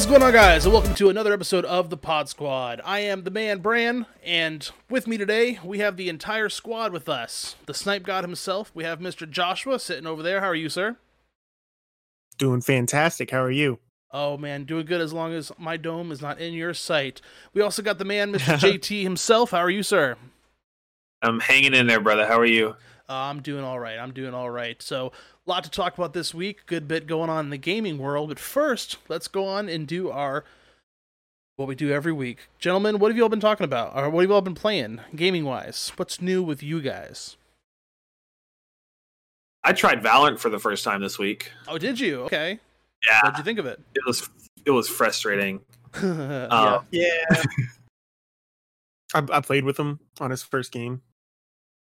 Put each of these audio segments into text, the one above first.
What's going on, guys, and welcome to another episode of the Pod Squad. I am the man, Bran, and with me today, we have the entire squad with us. The Snipe God himself, we have Mr. Joshua sitting over there. How are you, sir? Doing fantastic. How are you? Oh, man, doing good as long as my dome is not in your sight. We also got the man, Mr. JT himself. How are you, sir? I'm hanging in there, brother. How are you? Uh, I'm doing all right. I'm doing all right. So, a lot to talk about this week. Good bit going on in the gaming world. But first, let's go on and do our what we do every week. Gentlemen, what have you all been talking about? Or what have you all been playing gaming wise? What's new with you guys? I tried Valorant for the first time this week. Oh, did you? Okay. Yeah, What'd you think of it? it was it was frustrating. yeah. Uh, Yeah. I, I played with him on his first game.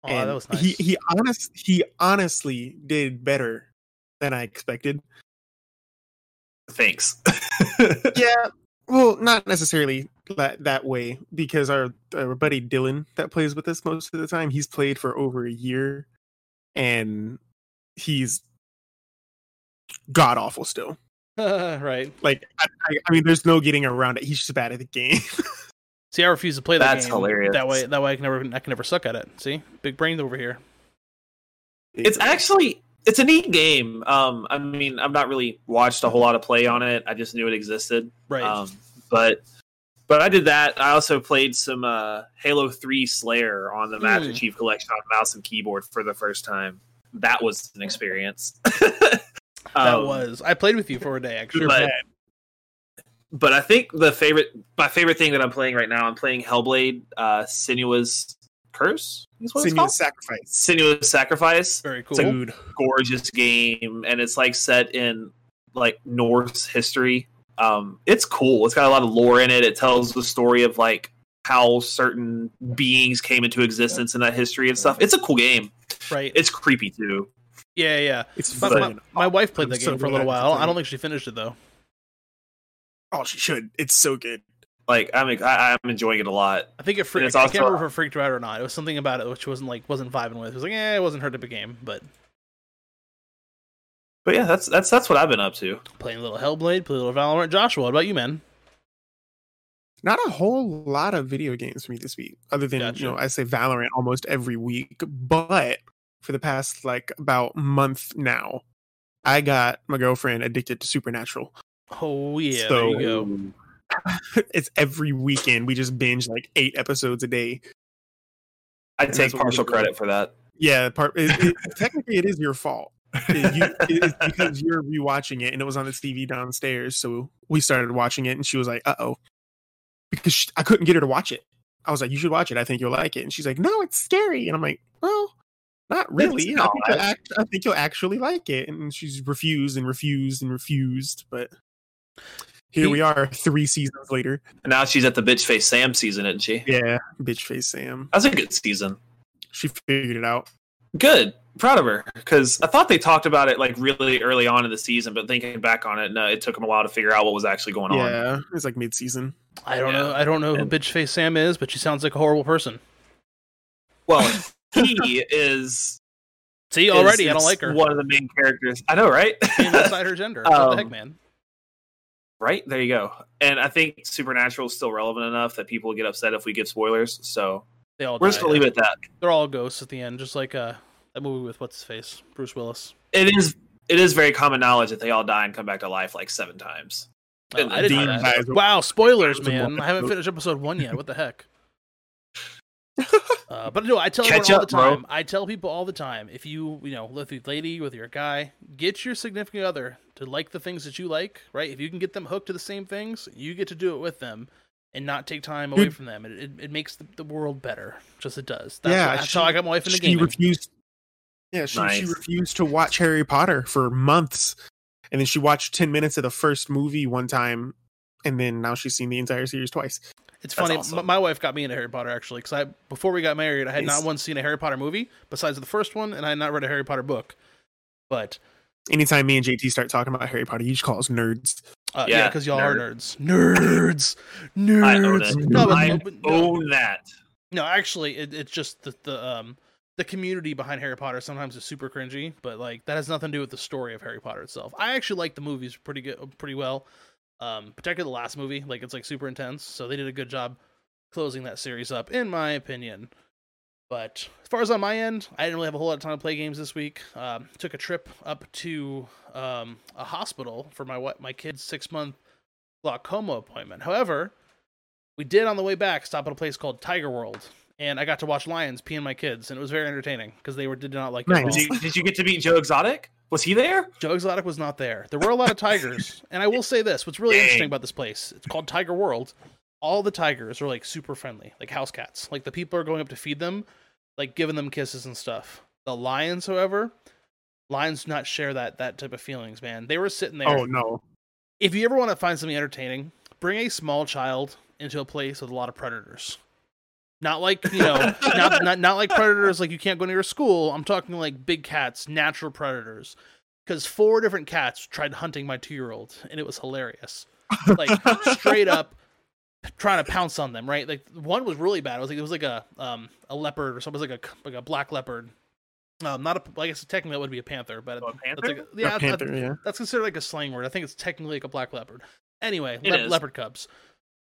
Oh, and that was nice. He he honest he honestly did better than I expected. Thanks. yeah. Well, not necessarily that that way because our, our buddy Dylan that plays with us most of the time, he's played for over a year, and he's god awful still. right. Like I, I, I mean, there's no getting around it. He's just bad at the game. See, I refuse to play that That's game. hilarious. That way, that way, I can never, I can never suck at it. See, big brain over here. it's actually it's a neat game. Um, I mean, I've not really watched a whole lot of play on it. I just knew it existed. Right. Um, but but I did that. I also played some uh, Halo Three Slayer on the Master Hmm. Chief Collection on mouse and keyboard for the first time. That was an experience. that that was. I played with you for a day, actually. but, but I think the favorite, my favorite thing that I'm playing right now, I'm playing Hellblade, uh, Senua's Curse. Is what it's called? Sacrifice. Senua's Sacrifice. Very cool. It's a Dude. gorgeous game, and it's like set in like Norse history. Um, it's cool. It's got a lot of lore in it. It tells the story of like how certain beings came into existence in that history and stuff. It's a cool game. right. It's creepy too. yeah, yeah. It's My, my, my wife played I'm that so game for a little while. I don't think she finished it though. Oh, she should. It's so good. Like I'm, I, I'm enjoying it a lot. I think it freaked. It's I can't remember if it freaked her out or not. It was something about it which wasn't like wasn't vibing with. It was like, eh, it wasn't her type of game. But But yeah, that's that's that's what I've been up to. playing a little Hellblade, playing a little Valorant. Joshua, what about you, man? Not a whole lot of video games for me this week, other than Gotcha. you know I say Valorant almost every week. But for the past like about month now, I got my girlfriend addicted to Supernatural. Oh yeah, So- there you go. it's every weekend we just binge like eight episodes a day. I And take partial credit for that. Yeah, part it, it, technically it is your fault. It- you- it's because you're rewatching it and it was on the TV downstairs. So we started watching it and she was like, "Uh oh," because she, I couldn't get her to watch it. I was like, "You should watch it. I think you'll like it." And she's like, "No, it's scary." And I'm like, "Well, not really. I think, act, I think you'll actually like it." And she's refused and refused and refused. But here we are, three seasons later. And now she's at the bitch face Sam season, isn't she? Yeah, bitch face Sam. That's a good season. She figured it out. Good. Proud of her because I thought they talked about it like really early on in the season, but thinking back on it, no, it took them a while to figure out what was actually going on. Yeah, it was like mid season. I don't Yeah. know. I don't know who And- bitch face Sam is, but she sounds like a horrible person. Well, he is See, is- already I don't like her. One of the main characters. I know, right? Being outside her gender. what the Um, heck, man? Right there, you go. And I think Supernatural is still relevant enough that people get upset if we give spoilers. So They all we're just gonna leave it at that. They're all ghosts at the end, just like uh, that movie with what's his face, Bruce Willis. It is. It is very common knowledge that they all die and come back to life like seven times. Oh, I didn't know that. Wow, spoilers, man! I haven't finished episode one yet. What the heck? Uh, but no, I tell Catch everyone all the up, bro. time. I tell people all the time. If you, you know, with your lady, with your guy, get your significant other to like the things that you like. Right? If you can get them hooked to the same things, you get to do it with them, and not take time away Dude. from them. It, it, it makes the, the world better, just it does. That's, Yeah, that's she- how I got my wife into she gaming. refused. Yeah, she, she refused to watch Harry Potter for months, and then she watched ten minutes of the first movie one time, and then now she's seen the entire series twice. It's That's funny. awesome. m- My wife got me into Harry Potter actually, because I before we got married, I had Nice. not once seen a Harry Potter movie besides the first one, and I had not read a Harry Potter book. But Anytime me and JT start talking about Harry Potter, you just call us nerds. uh, yeah, Yeah, because y'all are nerd. nerds, nerds, nerds. I own it. No, but, I no, own that. no, actually, it, it's just the, the um the community behind Harry Potter sometimes is super cringy, but like that has nothing to do with the story of Harry Potter itself. I actually like the movies pretty good, pretty well. Um, particularly the last movie, like it's like super intense. So they did a good job closing that series up, in my opinion. But as far as on my end, I didn't really have a whole lot of time to play games this week. Um, took a trip up to um, a hospital for my what my kid's six month glaucoma appointment. However, we did on the way back stop at a place called Tiger World, and I got to watch lions peeing my kids, and it was very entertaining because they were did not like it Nice. Did you, did you get to meet Joe Exotic? Was he there? Joe Exotic was not there. There were a lot of tigers, and I will say this: what's really Dang. interesting about this place, it's called Tiger World. All the tigers are like super friendly, like house cats. Like the people are going up to feed them, like giving them kisses and stuff. The lions, however, lions do not share that that type of feelings, man. They were sitting there. Oh no. If you ever want to find something entertaining, bring a small child into a place with a lot of predators. Not like you know, not, not not like predators like you can't go near a school. I'm talking like big cats, natural predators. Because four different cats tried hunting my two year old, and it was hilarious. Like straight up trying to pounce on them. Right, like one was really bad. It was like it was like a um a leopard or something. It was like a like a black leopard. Um, not a. I guess technically that would be a panther, but Oh, a that's panther? like a- A yeah, that's- panther, yeah. that's considered like a slang word. I think it's technically like a black leopard. Anyway, It lep- is. leopard cubs.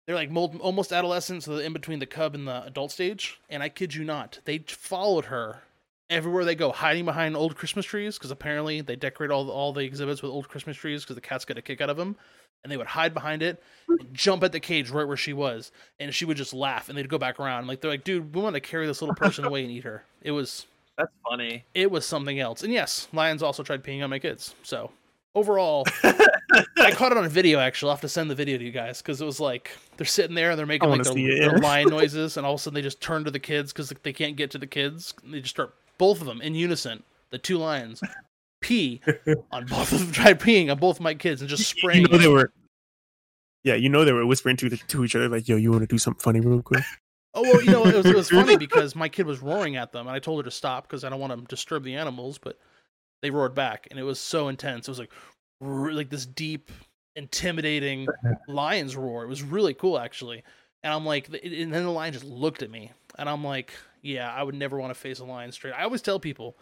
They're like mold- almost adolescent, so they're in between the cub and the adult stage. And I kid you not, they followed her everywhere they go, hiding behind old Christmas trees because apparently they decorate all the, all the exhibits with old Christmas trees because the cats get a kick out of them. And they would hide behind it, and jump at the cage right where she was, and she would just laugh, and they'd go back around. Like they're like, "Dude, we want to carry this little person away and eat her." It was That's funny. it was something else. And yes, lions also tried peeing on my kids. So overall, I caught it on a video. Actually, I'll have to send the video to you guys because it was like they're sitting there and they're making like their, it, their yeah. lion noises, and all of a sudden they just turn to the kids because they can't get to the kids. They just start both of them in unison. The two lions pee on both of them. Tried peeing on both my kids and just spraying. You know they were. Yeah, you know they were whispering to to each other like, "Yo, you want to do something funny real quick?" Oh well, you know it was, it was funny because my kid was roaring at them, and I told her to stop because I don't want to disturb the animals, but they roared back, and it was so intense. It was like like this deep, intimidating lion's roar. It was really cool actually, and I'm like, and then the lion just looked at me, and I'm like, yeah, I would never want to face a lion straight. I always tell people,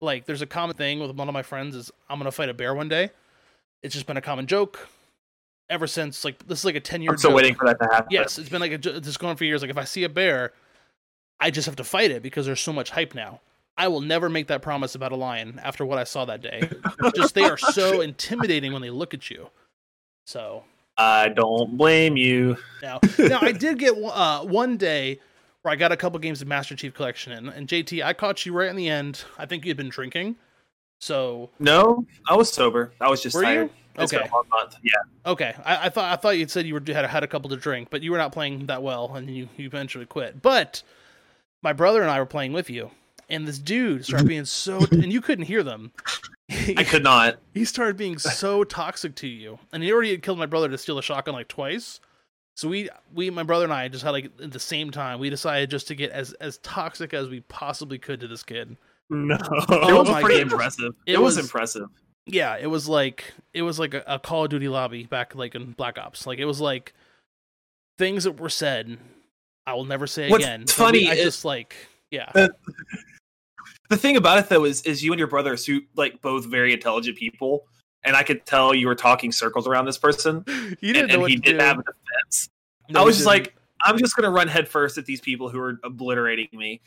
like, there's a common thing with one of my friends is I'm gonna fight a bear one day. It's just been a common joke ever since. Like this is like a ten year. I'm still waiting for that to happen. Yes, it's been like a, it's going for years. Like if I see a bear, I just have to fight it because there's so much hype now. I will never make that promise about a lion after what I saw that day. just they are so intimidating when they look at you. So I don't blame you. now, now I did get uh, one day where I got a couple games of Master Chief Collection in, and JT, I caught you right in the end. I think you had been drinking, so No, I was sober. I was just Were you? tired. It's been Okay. a month. Yeah. Okay, I, I thought I thought you said you were had had a couple to drink, but you were not playing that well, and you you eventually quit. But my brother and I were playing with you, and this dude started being so, and you couldn't hear them. I could not. he started being so toxic to you, and he already had killed my brother to steal a shotgun like twice. So we we my brother and I just had like at the same time we decided just to get as as toxic as we possibly could to this kid. No. It Oh was pretty goodness. impressive. It It, was, was- impressive. yeah, it was like it was like a, a Call of Duty lobby back like in Black Ops. Like it was like things that were said I will never say What's again. funny I is- just like yeah. The, the thing about it though is is you and your brother are su- like both very intelligent people, and I could tell you were talking circles around this person, You didn't know and what he to didn't do. have a defense. No, I was just like, I'm just gonna run headfirst at these people who are obliterating me,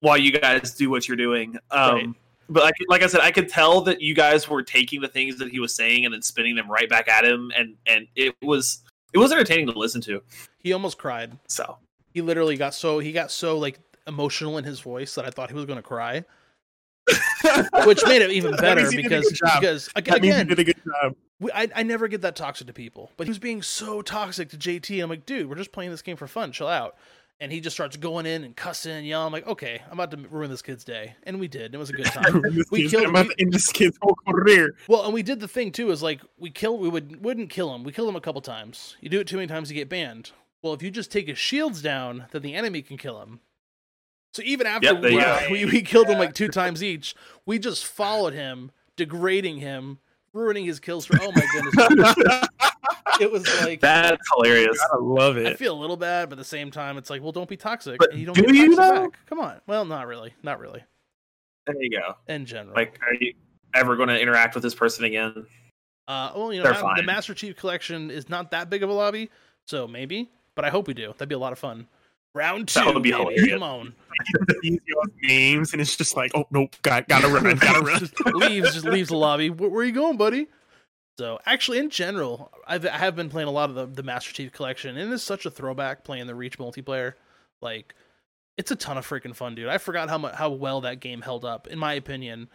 while you guys do what you're doing. Um, Right. But like, like I said, I could tell that you guys were taking the things that he was saying and then spinning them right back at him, and and it was it was entertaining to listen to. he almost cried. So He literally got so he got so like emotional in his voice that I thought he was going to cry, which made it even better means he did a because because ag- that means you again did a good job. we, I, I never get that toxic to people, but he was being so toxic to JT. I'm like, dude, we're just playing this game for fun. Chill out. And he just starts going in and cussing and yelling. I'm like, okay, I'm about to ruin this kid's day, and we did. It was a good time. We killed- I'm about to end this kid's whole career. well, and we did the thing too. Is like we kill, we would wouldn't kill him. We killed him a couple times. You do it too many times, you get banned. Well, if you just take his shields down, then the enemy can kill him. So even after Yep, we, you we, we killed him like two times each, we just followed him, degrading him, ruining his kills. For oh my goodness, it was like that's hilarious. I love it. I feel a little bad, but at the same time, it's like, well, don't be toxic. But you don't do get you, toxic though? back. Come on. Well, not really, not really. There you go. In general, Like, are you ever going to interact with this person again? Uh, well, you know, They're the. Master Chief Collection is not that big of a lobby, so maybe. But I hope we do. That'd be a lot of fun. Round two, That would be baby. hilarious. Come on. Names, and it's just like, oh nope, got gotta run, gotta run. just leaves, just leaves the lobby. Where, where are you going, buddy? So actually, in general, I've I have been playing a lot of the, the Master Chief Collection, and it's such a throwback playing the Reach multiplayer. Like, it's a ton of freaking fun, dude. I forgot how much how well that game held up, in my opinion,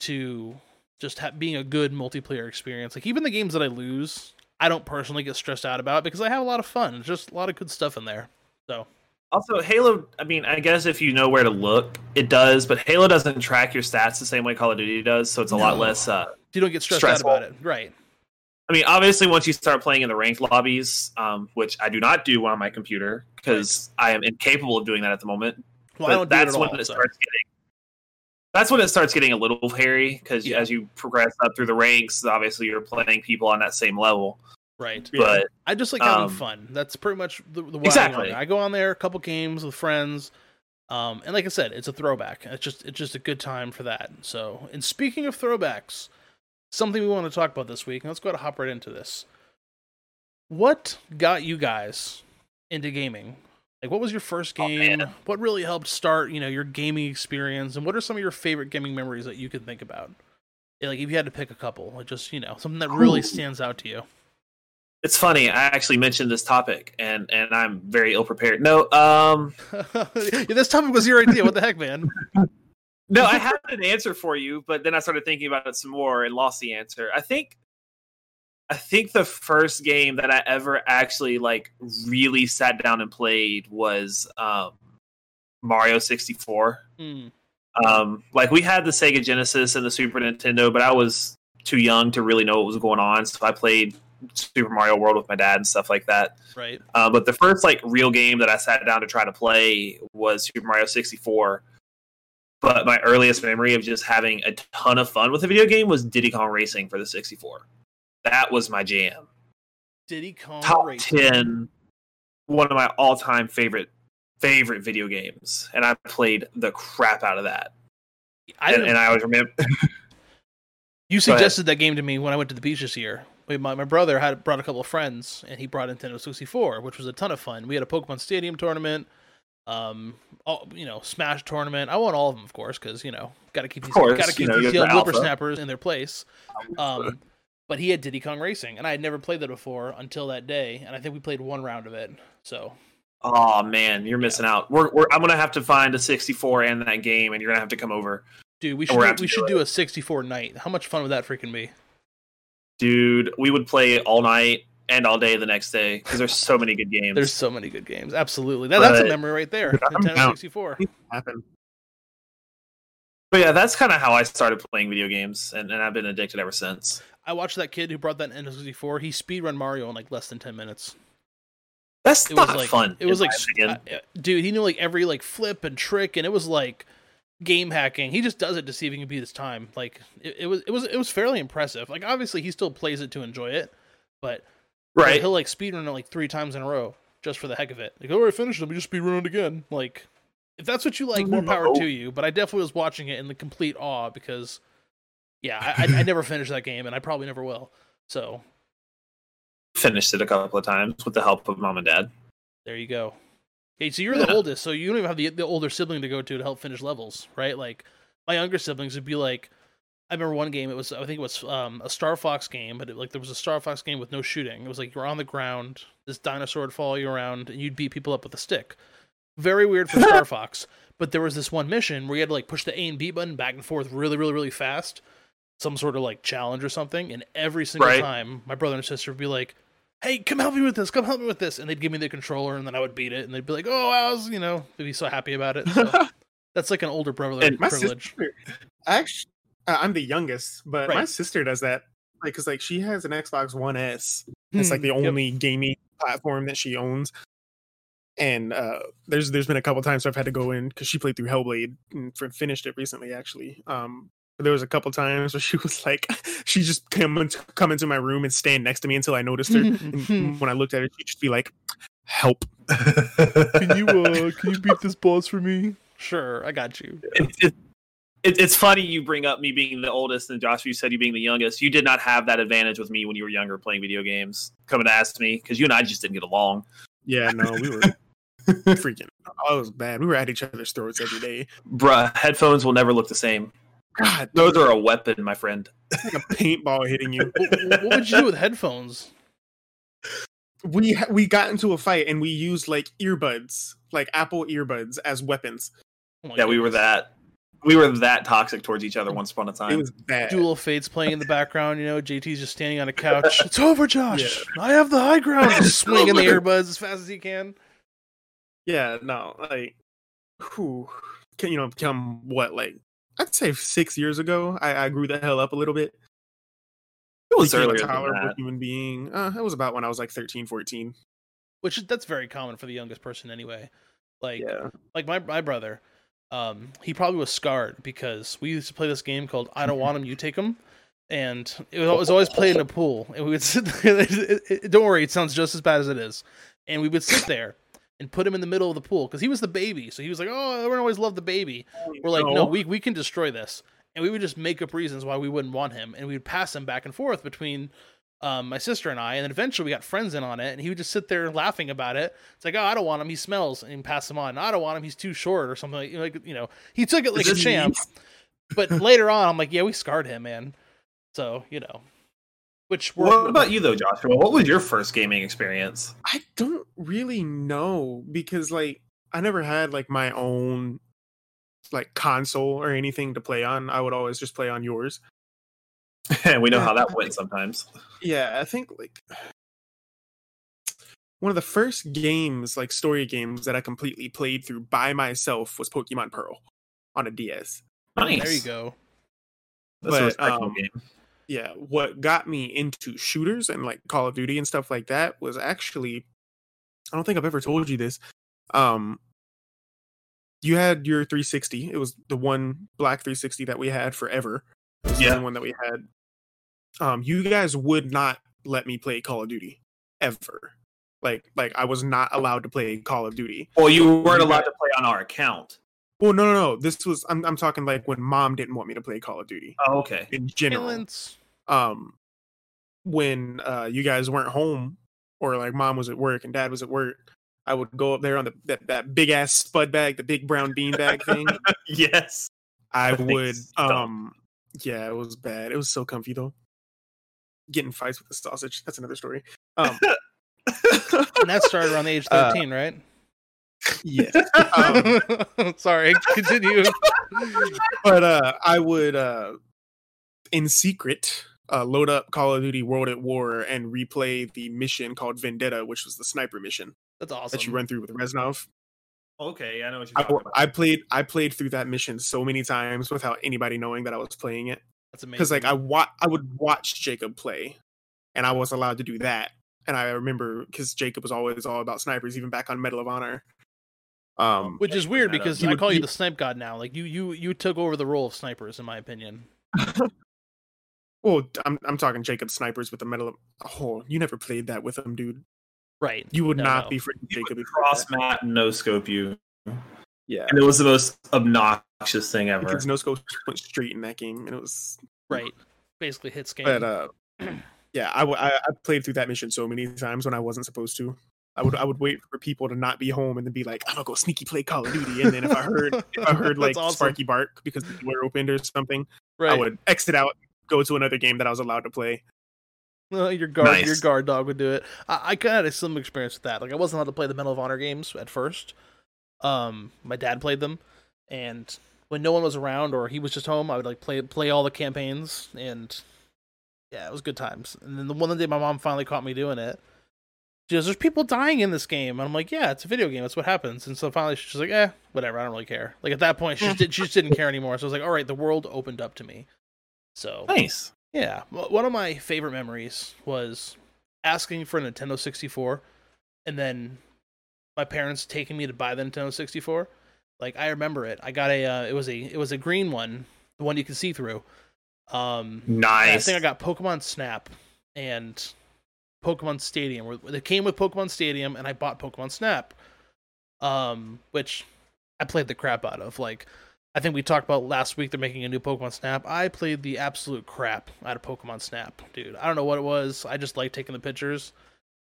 to just ha- being a good multiplayer experience. Like even the games that I lose, I don't personally get stressed out about because I have a lot of fun. There's just a lot of good stuff in there. So Also, Halo. I mean, I guess if you know where to look, it does. But Halo doesn't track your stats the same way Call of Duty does, so it's a lot less. Uh, you don't get stressed Stressful. out about it, right? I mean, obviously, once you start playing in the ranked lobbies, um, which I do not do on my computer because I am incapable of doing that at the moment. Well, but I don't do that's it at when all. it so. starts getting. That's when it starts getting a little hairy because Yeah. as you progress up through the ranks, obviously you're playing people on that same level. Right. Yeah. But I just like having Um, fun. That's pretty much the, the why Exactly. I, go on there. I go on there, a couple games with friends, um, and like I said, it's a throwback. It's just it's just a good time for that. So, and speaking of throwbacks, something we want to talk about this week, and let's go to hop right into this. What got you guys into gaming? Like, what was your first Oh, game? man. what really helped start, you know, your gaming experience? And what are some of your favorite gaming memories that you can think about? Like, if you had to pick a couple, like just you know, something that really Ooh. stands out to you. It's funny. I actually mentioned this topic, and and I'm very ill prepared. No, um, yeah, this topic was your idea. What the heck, man? no, I had an answer for you, but then I started thinking about it some more and lost the answer. I think I think the first game that I ever actually like really sat down and played was um Mario 64. Hmm. Um like we had the Sega Genesis and the Super Nintendo, but I was too young to really know what was going on, so I played Super Mario World with my dad and stuff like that. right. Uh, but the first like real game that I sat down to try to play was Super Mario 64. But my earliest memory of just having a ton of fun with a video game was Diddy Kong Racing for the 64. That was my jam. Diddy Kong Top Racing. 10 one of my all-time favorite favorite video games and I played the crap out of that. I and, and I always remember you suggested that game to me when I went to the beach this year. My, my brother had brought a couple of friends, and he brought Nintendo 64, which was a ton of fun. We had a Pokemon Stadium tournament, um, all, you know, Smash tournament. I won all of them, of course, because you know, got to keep these, got to keep know, these young whippersnappers in their place. Um, but he had Diddy Kong Racing, and I had never played that before until that day, and I think we played one round of it. So Oh man, you're missing out. We're, we're I'm gonna have to find a 64 and that game, and you're gonna have to come over, Dude, we should we should do do a 64 night. How much fun would that freaking be? Dude. We would play all night and all day the next day because there's so many good games. There's so many good games. Absolutely. That, that's a memory right there. Nintendo 64. Happen. but yeah, that's kind of how I started playing video games, and, and I've been addicted ever since. I watched that kid who brought that Nintendo 64. He speedrun Mario in like less than 10 minutes. That's It not was like fun. It was like uh, dude, he knew like every like flip and trick and it was like game hacking. He just does it to see if he can beat his time. Like it, it was it was it was fairly impressive. Like obviously he still plays it to enjoy it, but right. he'll like speedrun it like 3 times in a row just for the heck of it. Like, oh, I finished it, just speedrun it again. Like if that's what you like, mm-hmm. more power No. to oh. you. But I definitely was watching it in the complete awe because, yeah, I, I, I never finished that game, and I probably never will. So Finished it a couple of times with the help of mom and dad. there you go. Okay, so you're the oldest, so you don't even have the the older sibling to go to to help finish levels, right? Like my younger siblings would be like, I remember one game. It was I think it was um, a Star Fox game, but it, like there was a Star Fox game with no shooting. It was like you were on the ground, this dinosaur would follow you around, and you'd beat people up with a stick. Very weird for Star Fox. But there was this one mission where you had to like push the A and B button back and forth really, really, really fast, some sort of like challenge or something. And every single Right. time, my brother and sister would be like, "Hey, come help me with this! Come help me with this!" And they'd give me the controller, and then I would beat it, and they'd be like, "Oh, I was," you know, they'd be so happy about it. So that's like an older brother And My privilege. sister, actually, uh, I'm the youngest, but my sister does that. Like, cause like she has an Xbox One S. It's like the Hmm, yep. only gaming platform that she owns. And uh, there's there's been a couple times where I've had to go in because she played through Hellblade and finished it recently. Actually, um, but there was a couple times where she was like, she just come into, come into my room and stand next to me until I noticed her. and when I looked at her, she'd just be like, "Help!" Can you uh can you beat this boss for me? Sure, I got you. It, it, it, it's funny you bring up me being the oldest and Josh, you said you being the youngest. You did not have that advantage with me when you were younger playing video games. Coming to ask me because you and I just didn't get along. Yeah, no, we were freaking. Oh, it was bad. We were at each other's throats every day. Bruh, headphones will never look the same. God, Those are a weapon, my friend. it's like a paintball hitting you. what, what would you do with headphones? We ha- we got into a fight and we used like earbuds, like Apple earbuds, as weapons. Oh my Yeah, we were that. We were that toxic towards each other once upon a time. It time. was bad. Duel of Fates playing in the background. You know, JT's just standing on a couch. It's over, Josh. I have the high ground. Just swinging the earbuds as fast as he can. Yeah, no, like, who can you know come what like I'd say six years ago. I, I grew the hell up a little bit. it was Became a earlier than tolerable that. human being. Uh, it was about when I was like 13, 14. Which that's very common for the youngest person anyway. Like Yeah, like my my brother, um, he probably was scarred because we used to play this game called I don't want him, you take him, and it was, it was always played in a pool, and we would sit there. it- it- don't worry, it sounds just as bad as it is, and we would sit there and put him in the middle of the pool because he was the baby, so he was like, oh, everyone always loved the baby. We're like, no, we we can destroy this, and we would just make up reasons why we wouldn't want him, and we'd pass him back and forth between. Um, my sister and I, and then eventually we got friends in on it, and he would just sit there laughing about it. It's like, oh, I don't want him. He smells, and pass him on. I don't want him. He's too short, or something like, like you know. He took it like a champ, but later on, I'm like, yeah, we scarred him, man. So you know, which we're, What about you though, Joshua? What was your first gaming experience? I don't really know because like I never had like my own like console or anything to play on. I would always just play on yours. And we know how that went sometimes. Yeah, I think like one of the first games, like story games that I completely played through by myself was Pokemon Pearl on a DS. Nice. there you go. That's a But, respectable um, game. Yeah, what got me into shooters and like Call of Duty and stuff like that was actually I don't think I've ever told you this. Um you had your 360. It was the one black 360 that we had forever. The Yeah. only one that we had. Um you guys would not let me play Call of Duty ever. Like like I was not allowed to play Call of Duty. Well, you weren't allowed to play on our account. Well, no, no, no. This was I'm I'm talking like when mom didn't want me to play Call of Duty Oh, okay. in general. Violence. um when uh you guys weren't home or like mom was at work and dad was at work i would go up there on the that, that big ass spud bag the big brown bean bag thing yes. i That thing's would dumb. um yeah it was bad it was so comfy though getting fights with the sausage that's another story um And that started around the age Uh, 13, right? Yeah um, Sorry, continue. but uh i would uh in secret uh load up call of duty world at war and replay the mission called vendetta which was the sniper mission That's awesome. that you run through with Reznov. okay, I know what you're I, talking wa- about. I played I played through that mission so many times without anybody knowing that I was playing it That's amazing. because like I wa- I would watch Jacob play, and I was allowed to do that. And I remember because Jacob was always all about snipers, even back on Medal of Honor. Um, Which is weird that up. because I call you the snipe god now. Like you, you, you took over the role of snipers, in my opinion. well, I'm I'm talking Jacob snipers with the Medal of. Oh, you never played that with him, dude. Right. You would No, not no. be freaking Jacob. would if you did cross that. mat and no scope you, Yeah, and it was the most obnoxious thing ever. because no scope went straight in that game, and it was Right. Basically hitscan. but uh yeah I played through that mission so many times when i wasn't supposed to i would i would wait for people to not be home and then be like i'm gonna go sneaky play call of duty and then if i heard if i heard like awesome. sparky bark because the door opened or something right. i would exit out go to another game that i was allowed to play Well, your guard, your guard dog would do it. I, I kind of had a similar experience with that. Like I wasn't allowed to play the Medal of Honor games at first. Um, my dad played them, and when no one was around or he was just home, I would like play play all the campaigns, and yeah, it was good times. And then the one day my mom finally caught me doing it. She goes, "There's people dying in this game," and I'm like, "Yeah, it's a video game. That's what happens." And so finally, she's like, "Eh, whatever. I don't really care." Like at that point, she just, did, she just didn't care anymore. So I was like, "All right, the world opened up to me." So nice. yeah, one of my favorite memories was asking for a Nintendo 64 and then my parents taking me to buy the Nintendo 64. Like I remember it. I got a uh, it was a it was a green one, the one you can see through. Um and I think I got Pokemon Snap and Pokemon Stadium. Where They came with Pokemon Stadium, and I bought Pokemon Snap, um, which I played the crap out of. Like, I think we talked about last week. They're making a new Pokemon Snap. I played the absolute crap out of Pokemon Snap, dude. I don't know what it was. I just like taking the pictures.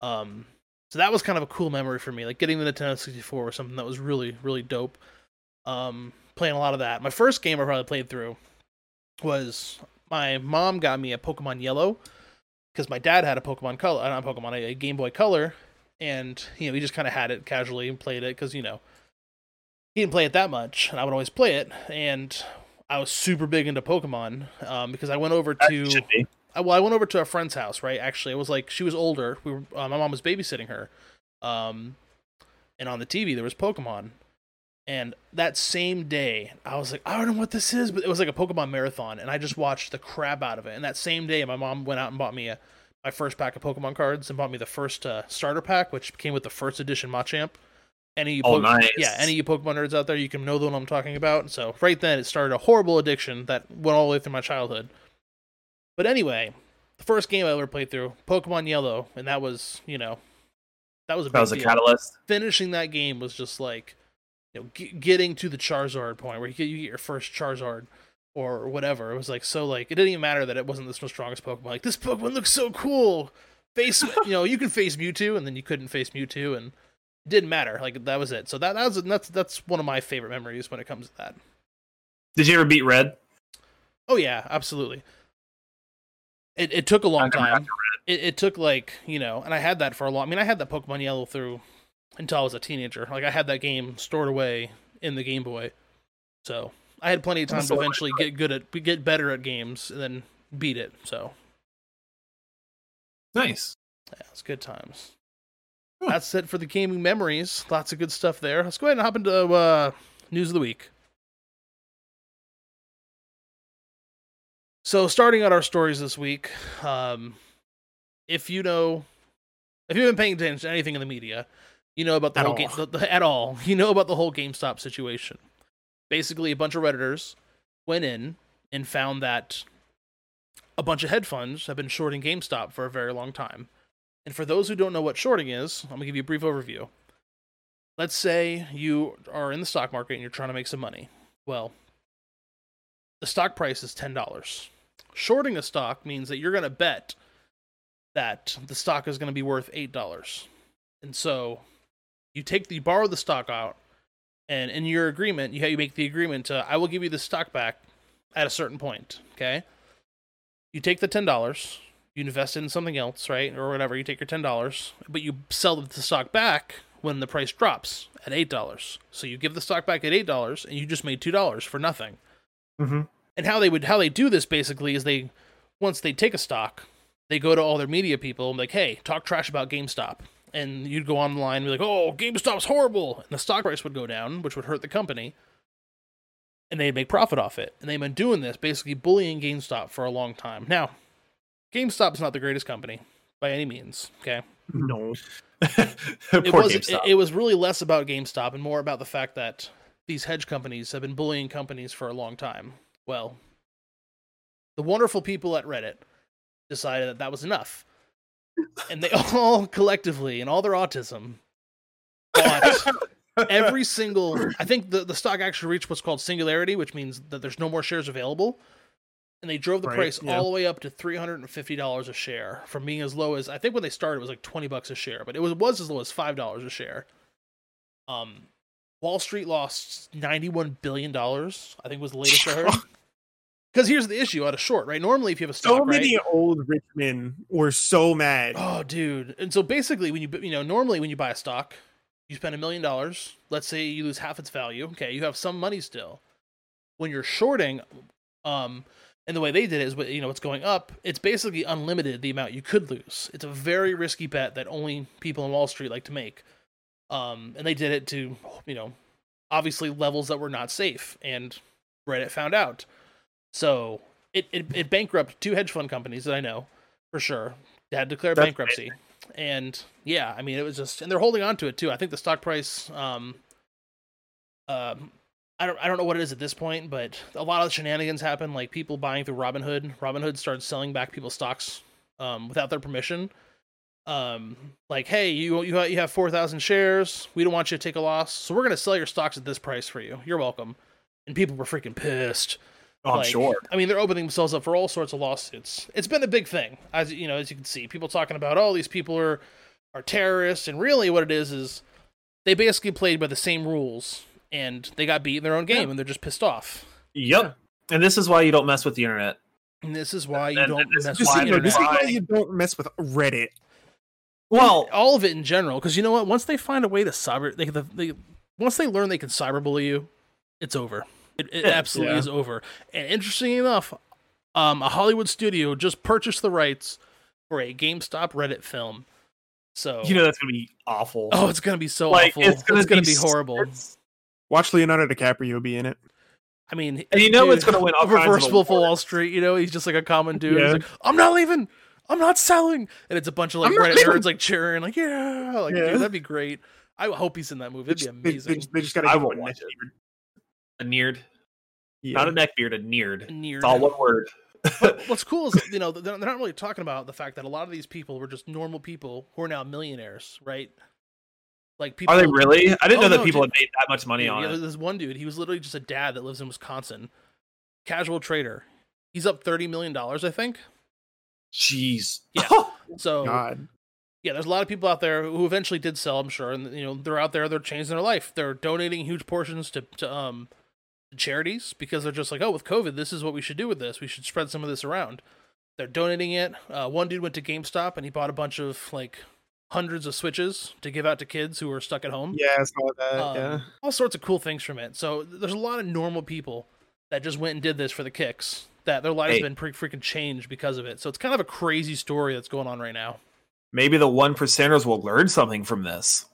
Um, so that was kind of a cool memory for me. Like getting the Nintendo 64 was something that was really, really dope. Um, playing a lot of that. My first game I probably played through was my mom got me a Pokemon Yellow because my dad had a Pokemon Color, uh, not Pokemon, a Game Boy Color, and you know he just kind of had it casually and played it because you know he didn't play it that much, and I would always play it. And I was super big into Pokemon um, because I went over to I, well, I went over to a friend's house. Right, actually, it was like she was older. We were uh, my mom was babysitting her, um, and on the TV there was Pokemon. And that same day, I was like, I don't know what this is, but it was like a Pokemon marathon, and I just watched the crap out of it. And that same day, my mom went out and bought me a my first pack of Pokemon cards and bought me the first uh, starter pack, which came with the first edition Machamp. Any you Oh, Pokemon, nice. yeah, any of you Pokemon nerds out there, you can know the one I'm talking about. So right then, it started a horrible addiction that went all the way through my childhood. But anyway, the first game I ever played through, Pokemon Yellow, and that was, you know, that was a That was a deal. catalyst. Finishing that game was just like, you know, g- getting to the Charizard point where you get, you get your first Charizard or whatever. It was like so like it didn't even matter that it wasn't the strongest Pokemon. Like this Pokemon looks so cool. Face, you know, you can face Mewtwo, and then you couldn't face Mewtwo, and it didn't matter. Like that was it. So that, that was that's that's one of my favorite memories when it comes to that. Did you ever beat Red? Oh yeah, absolutely. It it took a long I never got time. It it took like you know, and I had that for a long. I mean, I had that Pokemon Yellow through until I was a teenager. Like I had that game stored away in the Game Boy, so I had plenty of time to eventually get good at get better at games and then beat it. So Nice. yeah, it's good times. Huh. That's it for the gaming memories. Lots of good stuff there. Let's go ahead and hop into uh, news of the week. So, starting out our stories this week, um, if you know, if you've been paying attention to anything in the media, you know about the At whole all. game the, the, at all. You know about the whole GameStop situation. Basically, a bunch of redditors went in and found that a bunch of hedge funds have been shorting GameStop for a very long time. And for those who don't know what shorting is, I'm going to give you a brief overview. Let's say you are in the stock market and you're trying to make some money. Well, the stock price is $10. Shorting a stock means that you're going to bet that the stock is going to be worth $8. And so you take the you borrow the stock out and in your agreement, you you make the agreement to I will give you the stock back at a certain point, okay? You take the $10, you invest it in something else, right? Or whatever, you take your $10, but you sell the stock back when the price drops at $8. So you give the stock back at $8 and you just made $2 for nothing. Mm-hmm. And how they would how they do this basically is they once they take a stock, they go to all their media people and like, "Hey, talk trash about GameStop." And you'd go online and be like, "Oh, GameStop's horrible." And the stock price would go down, which would hurt the company. And they'd make profit off it. And they've been doing this, basically bullying GameStop for a long time. Now, GameStop's not the greatest company by any means, okay? No. It was it, it was really less about GameStop and more about the fact that these hedge companies have been bullying companies for a long time. Well, the wonderful people at Reddit decided that that was enough, and they all collectively, and all their autism, bought every single. I think the the stock actually reached what's called singularity, which means that there's no more shares available. And they drove the Right, price yeah. all the way up to three hundred and fifty dollars a share, from being as low as I think when they started it was like twenty bucks a share, but it was was as low as five dollars a share. Um, Wall Street lost ninety one billion dollars. I think was the latest I heard. Because here's the issue out of short, right? Normally, if you have a stock, So right? many old rich men were so mad. Oh, dude. And so basically, when you you know normally when you buy a stock, you spend a million dollars. Let's say you lose half its value. Okay, you have some money still. When you're shorting, um, and the way they did it is, you know, it's going up. It's basically unlimited the amount you could lose. It's a very risky bet that only people on Wall Street like to make. Um, and they did it to, you know, obviously levels that were not safe, and Reddit found out. So it it, it bankrupted two hedge fund companies that I know for sure. Had declared That's bankruptcy, and yeah, I mean it was just, and they're holding on to it too. I think the stock price, um, um, I don't I don't know what it is at this point, but a lot of shenanigans happen, like people buying through Robinhood. Robinhood started selling back people's stocks um, without their permission. Um, like, hey, you you you have four thousand shares. We don't want you to take a loss, so we're gonna sell your stocks at this price for you. You're welcome. and people were freaking pissed. Oh, I'm sure. I mean, they're opening themselves up for all sorts of lawsuits. It's been a big thing, as you know, as you can see, people talking about, oh, these people are are terrorists, and really, what it is is they basically played by the same rules, and they got beat in their own game, Yeah. and they're just pissed off. Yep. And this is why you don't mess with the internet. And this is why you And- don't and mess with the why you know, this is why you don't mess with Reddit. Well, all of it in general, because you know what? Once they find a way to cyber, they, the, they once they learn they can cyberbully you, it's over. It, it absolutely yeah. is over. And interesting enough, um, a Hollywood studio just purchased the rights for a GameStop Reddit film. So you know that's gonna be awful. oh, it's gonna be so like awful. it's gonna, be, be, horrible. it's- Watch Leonardo DiCaprio be in it. I mean, And you know dude, it's gonna win all kinds of Reverse Wolf of awards. Wall Street. You know, he's just like a common dude. He's Yeah. like, I'm not leaving. I'm not selling. And it's a bunch of like I'm Reddit leaving. nerds like cheering, like yeah, like Yeah. dude, that'd be great. I hope he's in that movie. It'd be just, they, amazing. they just, they just gotta I will him a watch neck it. beard. a neared, Yeah. not a neck beard, a neared. Near. It's all one word. But what's cool is you know they're they're not really talking about the fact that a lot of these people were just normal people who are now millionaires, right? Like people. Are they really? I didn't Oh, know that no, people dude. had made that much money Yeah, on yeah, it. There's one dude. He was literally just a dad that lives in Wisconsin. Casual trader. He's up thirty million dollars, I think. Jeez. Yeah. So God. yeah, there's a lot of people out there who eventually did sell. I'm sure, and you know they're out there. They're changing their life. They're donating huge portions to to um charities because they're just like, oh, with COVID, this is what we should do with this. We should spread some of this around. They're donating it. Uh, one dude went to GameStop and he bought a bunch of like hundreds of switches to give out to kids who are stuck at home. Yeah, I saw that. Um, yeah. all sorts of cool things from it. So there's a lot of normal people that just went and did this for the kicks. That their lives Hey. been pretty freaking changed because of it. So it's kind of a crazy story that's going on right now. Maybe the one percenters will learn something from this.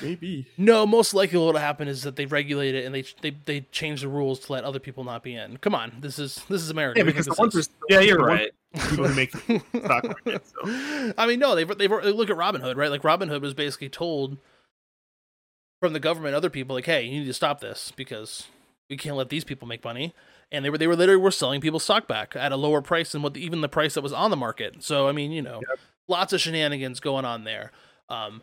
Maybe. No, most likely what'll happen is that they regulate it and they they they change the rules to let other people not be in. Come on, this is this is America. Yeah, because the one this is- Yeah, you're the right. People who make stock market. So. I mean, no, they've they've look at Robinhood, right? Like Robinhood was basically told from the government, other people, like, hey, you need to stop this because we can't let these people make money. And they were they were literally were selling people's stock back at a lower price than what the, even the price that was on the market. So I mean, you know, lots of shenanigans going on there. Um,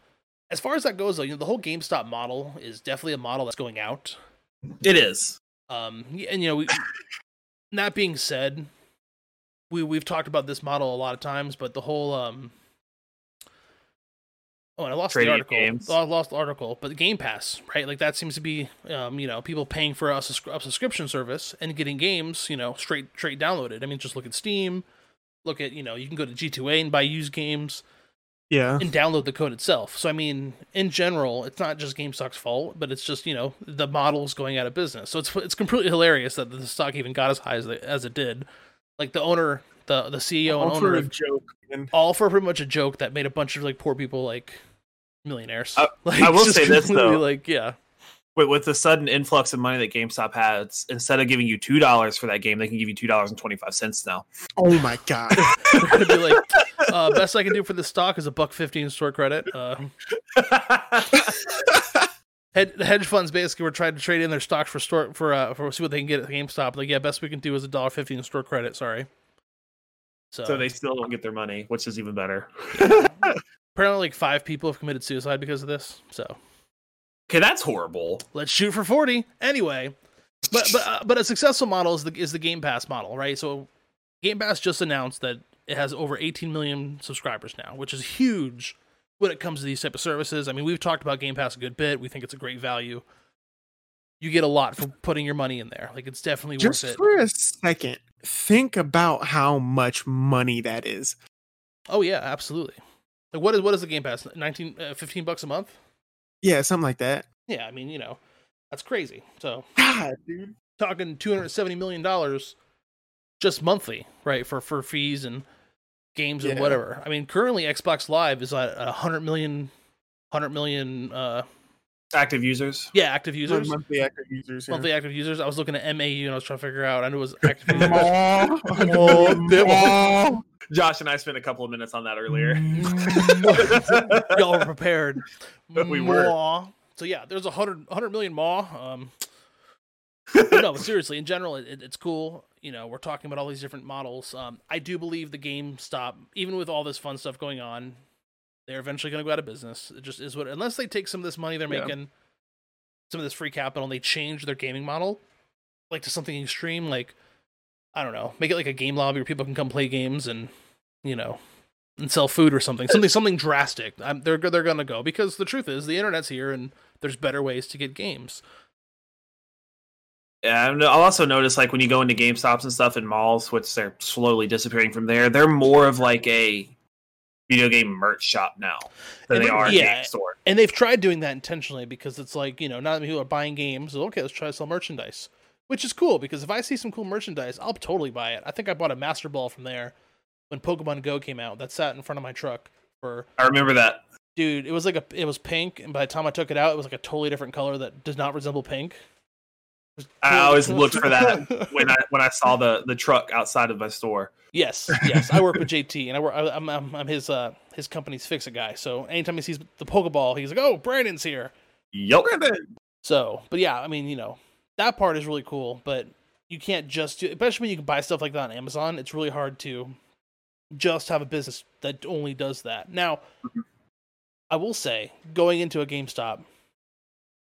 as far as that goes, though, you know, the whole GameStop model is definitely a model that's going out. It is. Um, and you know, we, that being said, we we've talked about this model a lot of times, but the whole um, oh, and I lost Trading the article. games. I lost the article, but the Game Pass, right? Like that seems to be um, you know, people paying for a, subscri- a subscription service and getting games, you know, straight straight downloaded. I mean, just look at Steam. Look at you know, you can go to G2A and buy used games Yeah. and download the code itself. So I mean, in general, it's not just GameStop's fault, but it's just you know the model's going out of business. So it's it's completely hilarious that the stock even got as high as it, as it did. Like the owner, the the CEO and All for owner, a joke. man. all for pretty much a joke that made a bunch of like poor people like millionaires. I- like, I will say this, though. like yeah, With, with the sudden influx of money that GameStop has, instead of giving you two dollars for that game, they can give you two dollars and twenty five cents now. Oh my god. they're gonna be like, uh, best I can do for this stock is a buck fifteen store credit. Uh, Hed- the hedge funds basically were trying to trade in their stocks for store for uh for see what they can get at GameStop. Like, yeah, best we can do is a dollar fifteen store credit. Sorry. So, so they still don't get their money, which is even better. apparently like five people have committed suicide because of this. So Okay, that's horrible. let's shoot for forty anyway. But but uh, but a successful model is the is the Game Pass model, right? So Game Pass just announced that it has over 18 million subscribers now, which is huge when it comes to these type of services. I mean, we've talked about Game Pass a good bit. We think it's a great value. You get a lot for putting your money in there. Like it's definitely Just worth it. Just for a second, think about how much money that is. Oh yeah, absolutely. Like what is what is the Game Pass? 19 uh, 15 bucks a month? Yeah, something like that. Yeah, I mean, you know, that's crazy. So, God, dude. talking 270 million dollars just monthly, right? For for fees and games and whatever. I mean, currently Xbox Live is at 100 million 100 million uh Active users. yeah, active users. Monthly active users. Yeah. Monthly active users. I was looking at MAU and I was trying to figure out. I knew it was active users. Aw, Aw, bit aw. Josh and I spent a couple of minutes on that earlier. Y'all were prepared. We were. So yeah, there's a hundred hundred million maw. Um, no, but seriously, in general, it, it- it's cool. You know, we're talking about all these different models. Um, I do believe the GameStop, even with all this fun stuff going on, they're eventually going to go out of business. It just is what, unless they take some of this money they're Yeah. making, some of this free capital, and they change their gaming model. like to something extreme, like I don't know, make it like a game lobby where people can come play games and you know and sell food or something, something something drastic. I'm, they're they're gonna go because the truth is the internet's here and there's better ways to get games. I'll also notice like when you go into GameStops and stuff in malls, which they're slowly disappearing from there, they're more of like a video game merch shop now than And they they- are a yeah. game store. And they've tried doing that intentionally because it's like you know not that many people are buying games. Okay, let's try to sell merchandise, which is cool because if I see some cool merchandise, I'll totally buy it. I think I bought a Master Ball from there when Pokemon Go came out. That sat in front of my truck for I remember that. dude. It was like a it was pink, and by the time I took it out, it was like a totally different color that does not resemble pink. It was I always looked for that when I when I saw the the truck outside of my store. Yes, yes. I work with JT, and I work. I- I'm, I'm, I'm his uh his company's fix it guy. So anytime he sees the Pokeball, he's like, "Oh, Brandon's here." Yep. So, but yeah, I mean, you know, that part is really cool, but you can't just do, especially when you can buy stuff like that on Amazon. It's really hard to just have a business that only does that. Now, I will say, going into a GameStop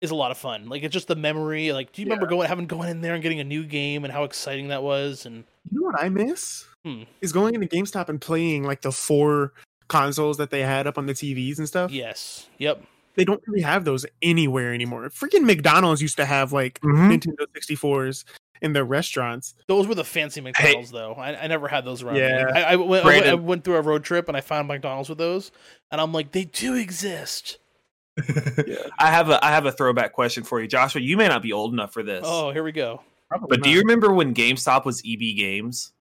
is a lot of fun. Like it's just the memory. Like, do you remember going having going in there and getting a new game and how exciting that was? And You know what I miss? Hmm. Is going into GameStop and playing like the four consoles that they had up on the TVs and stuff. yes, yep, They don't really have those anywhere anymore. Freaking McDonald's used to have like Mhm. Nintendo 64s in their restaurants. those were the fancy McDonald's though. I, I never had those around. Yeah. I, I, went, I, went, I went through a road trip and I found McDonald's with those, and I'm like, they do exist. I have a I have a throwback question for you, Joshua. You may not be old enough for this. Oh, here we go. but do you remember when GameStop was EB Games?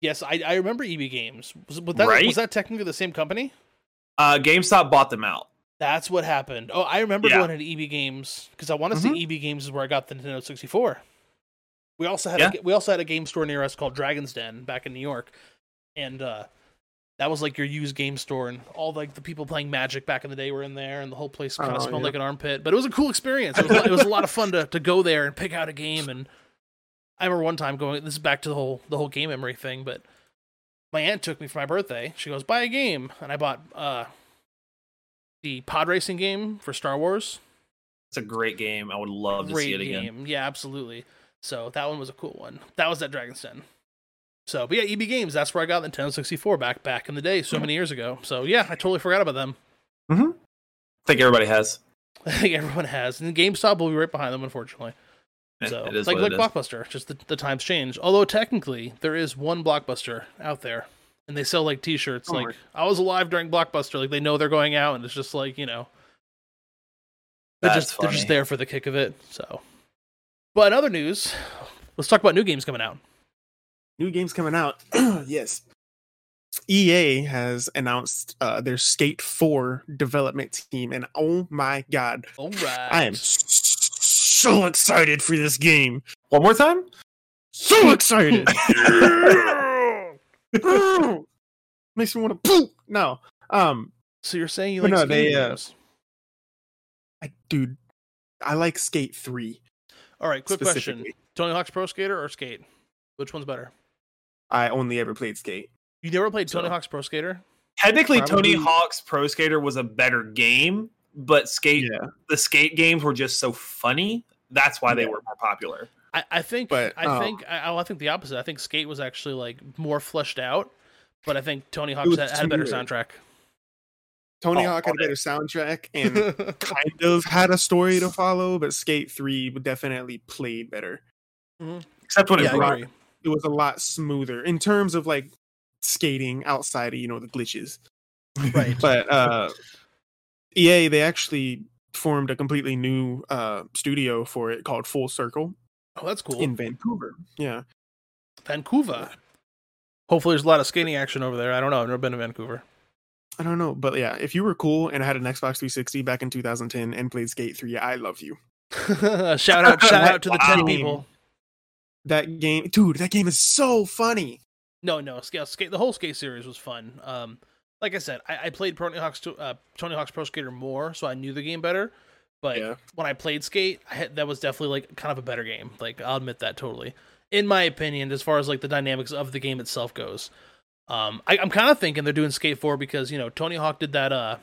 Yes, I, I remember EB Games. Was, was that Right? was that technically the same company? Uh, GameStop bought them out. That's what happened. Oh, I remember Yeah. going into EB Games because I want to say EB Games is where I got the Nintendo 64. We also had Yeah. a, we also had a game store near us called Dragon's Den back in New York, and uh, that was like your used game store, and all like the people playing Magic back in the day were in there, and the whole place kind of Oh, smelled yeah. like an armpit. But it was a cool experience. It was, it was a lot of fun to, to go there and pick out a game. And I remember one time going. This is back to the whole the whole game memory thing, but my aunt took me for my birthday. She goes, "Buy a game," and I bought uh, the pod racing game for Star Wars. It's a great game. I would love to see it again. game. Yeah, absolutely. So that one was a cool one. That was at Dragon's Den. So, but yeah, EB Games. That's where I got the Nintendo 64 back back in the day, so many years ago. So yeah, I totally forgot about them. I think everybody has. I think everyone has, and GameStop will be right behind them, unfortunately. So it is like like. Blockbuster, just the, the times change. Although technically there is one Blockbuster out there, and they sell like T-shirts. Oh my- like I was alive during Blockbuster. Like they know they're going out, and it's just like you know, they're That's just they're just there for the kick of it. So, but in other news, let's talk about new games coming out. New games coming out. yes. EA has announced uh, their Skate 4 development team, and oh my god, All right, I am so excited for this game. One more time. So excited. Makes me want to poop. No. Um, So you're saying you like no, skating they, uh. I, dude, I like Skate 3 All right, quick question. Tony Hawk's Pro Skater or Skate? Which one's better? I only ever played Skate. You never played Tony So- Hawk's Pro Skater? Technically, Probably- Tony Hawk's Pro Skater was a better game, but skate Yeah. the skate games were just so funny. That's why they Yeah. were more popular. I, I think But, I oh. think I, I think the opposite. I think Skate was actually like more fleshed out, but I think Tony Hawk's had, had a better smoother. soundtract. Tony Oh, Hawk had a okay. better soundtrack and kind of had a story to follow, but Skate 3 definitely played better. Mm-hmm. Except when yeah, it I broke. agree. It was a lot smoother in terms of like skating outside of, you know, the glitches. Right. But uh EA they actually formed a completely new uh studio for it called Full Circle Oh, that's cool. in Vancouver. Yeah. Vancouver. Hopefully, there's a lot of skating action over there. I don't know. I've never been to Vancouver. I don't know, but yeah, if you were cool and I had an Xbox 360 back in 2010 and played Skate 3, I love you. shout out! Shout out to the ten people. That game, dude, that game is so funny. No, no, skate, skate. The whole skate series was fun. Um, like I said, I, I played Tony Hawk's to- uh, Tony Hawk's Pro Skater more, so I knew the game better. But Yeah. when I played Skate, I had, that was definitely like kind of a better game. Like I'll admit that totally. In my opinion, as far as like the dynamics of the game itself goes, um, I, I'm kind of thinking they're doing Skate Four because you know Tony Hawk did that uh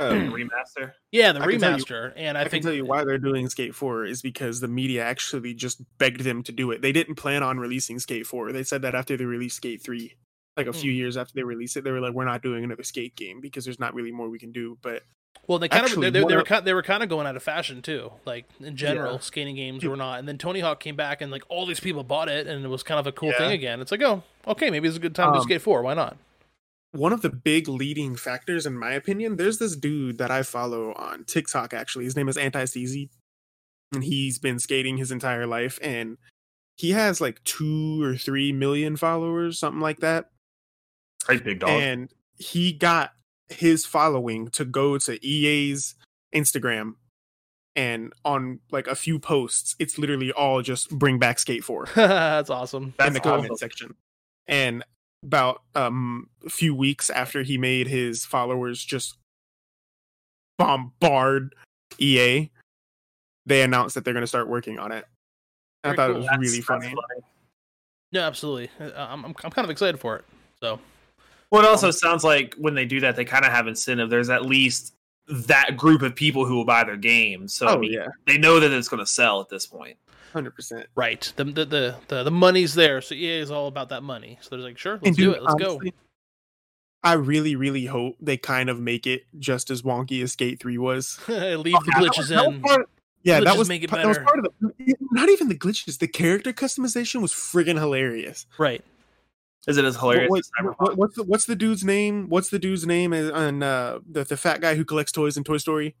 Um, remaster. Yeah, the I can tell you- remaster, and I, I, can think tell you why they're doing Skate 4 is because the media actually just begged them to do it. They didn't plan on releasing Skate 4. They said that after they released Skate 3, like a few Hmm. years after they released it, they were like, "We're not doing another Skate game because there's not really more we can do." But Well, they kind Actually, of they, they, they were of- kind, they were kind of going out of fashion too. Like in general, Yeah. skating games were not. And then Tony Hawk came back, and like all these people bought it, and it was kind of a cool Yeah. thing again. It's like, oh, okay, maybe it's a good time to Um, skate four. Why not? One of the big leading factors, in my opinion, there's this dude that I follow on TikTok. Actually, his name is Anti CZ, and he's been skating his entire life, and he has like two or three million followers, something like that. Great big dog. and he got his following to go to EA's Instagram and on like a few posts it's literally all just bring back skate 4 That's awesome. in the cool. comment section and about um a few weeks after he made his followers just bombard EA they announced that they're going to start working on it I Very thought cool. it was That's- really that's funny. No, absolutely. Uh, I'm, I'm I'm kind of excited for it. So Well, it also sounds like when they do that, they kind of have incentive. There's at least that group of people who will buy their game. So I Oh mean, yeah, they know that it's going to sell at this point. Hundred percent. right, the the, the the the money's there. So EA is all about that money. So they're like, sure, let's And do dude, it. Let's go. I really, really hope they kind of make it just as wonky as Skate Three was. Leave the Yeah, that was- glitches that was part- yeah, Glitches that was make it that was better. part of the. Not even the glitches. The character customization was friggin' hilarious. Right. Is it as hilarious What- as Cyberpunk? what- what's the what's the dude's name? What's the dude's name? And uh, the the fat guy who collects toys in Toy Story.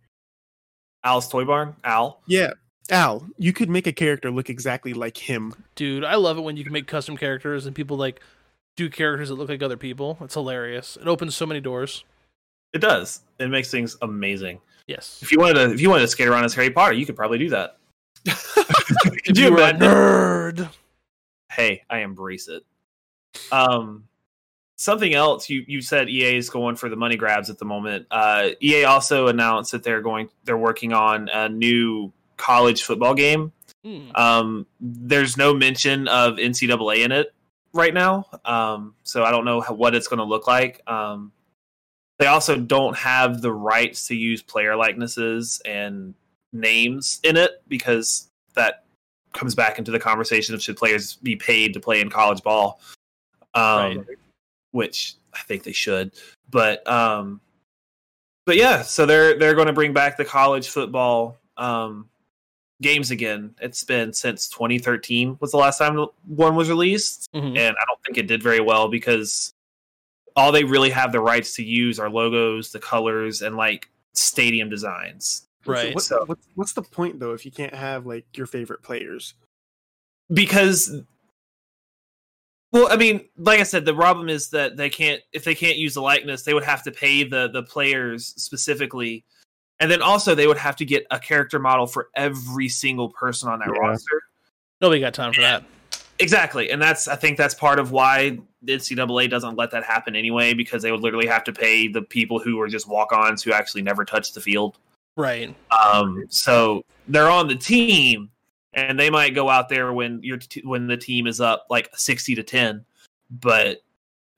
Al's Toy Barn? Al? Yeah, Al. You could make a character look exactly like him. Dude, I love it when you can make custom characters and people like do characters that look like other people. It's hilarious. It opens so many doors. It does. It makes things amazing. Yes. If you wanted to, if you wanted to skate around as Harry Potter, you could probably do that. If Could you you were a nerd. hey, I embrace it. Um, something else you you said EA is going for the money grabs at the moment. Uh, EA also announced that they're going they're working on a new college football game. Hmm. Um, there's no mention of NCAA in it right now, um, so I don't know how, what it's going to look like. Um, they also don't have the rights to use player likenesses and names in it because that comes back into the conversation of should players be paid to play in college ball, um, Right. which I think they should. But um, but yeah, so they're they're going to bring back the college football um, games again. It's been since 2013 was the last time one was released, Mhm. and I don't think it did very well because all they really have the rights to use are logos, the colors, and like stadium designs. Right. What, So- what's what's the point though if you can't have like your favorite players? because well i mean like i said the problem is that they can't if they can't use the likeness they would have to pay the the players specifically and then also they would have to get a character model for every single person on that Yeah. roster Nobody got time for that. exactly and that's i think that's part of why the ncaa doesn't let that happen anyway because they would literally have to pay the people who are just walk-ons who actually never touch the field Right. um, so they're on the team, and they might go out there when your t- when the team is up like sixty to ten, but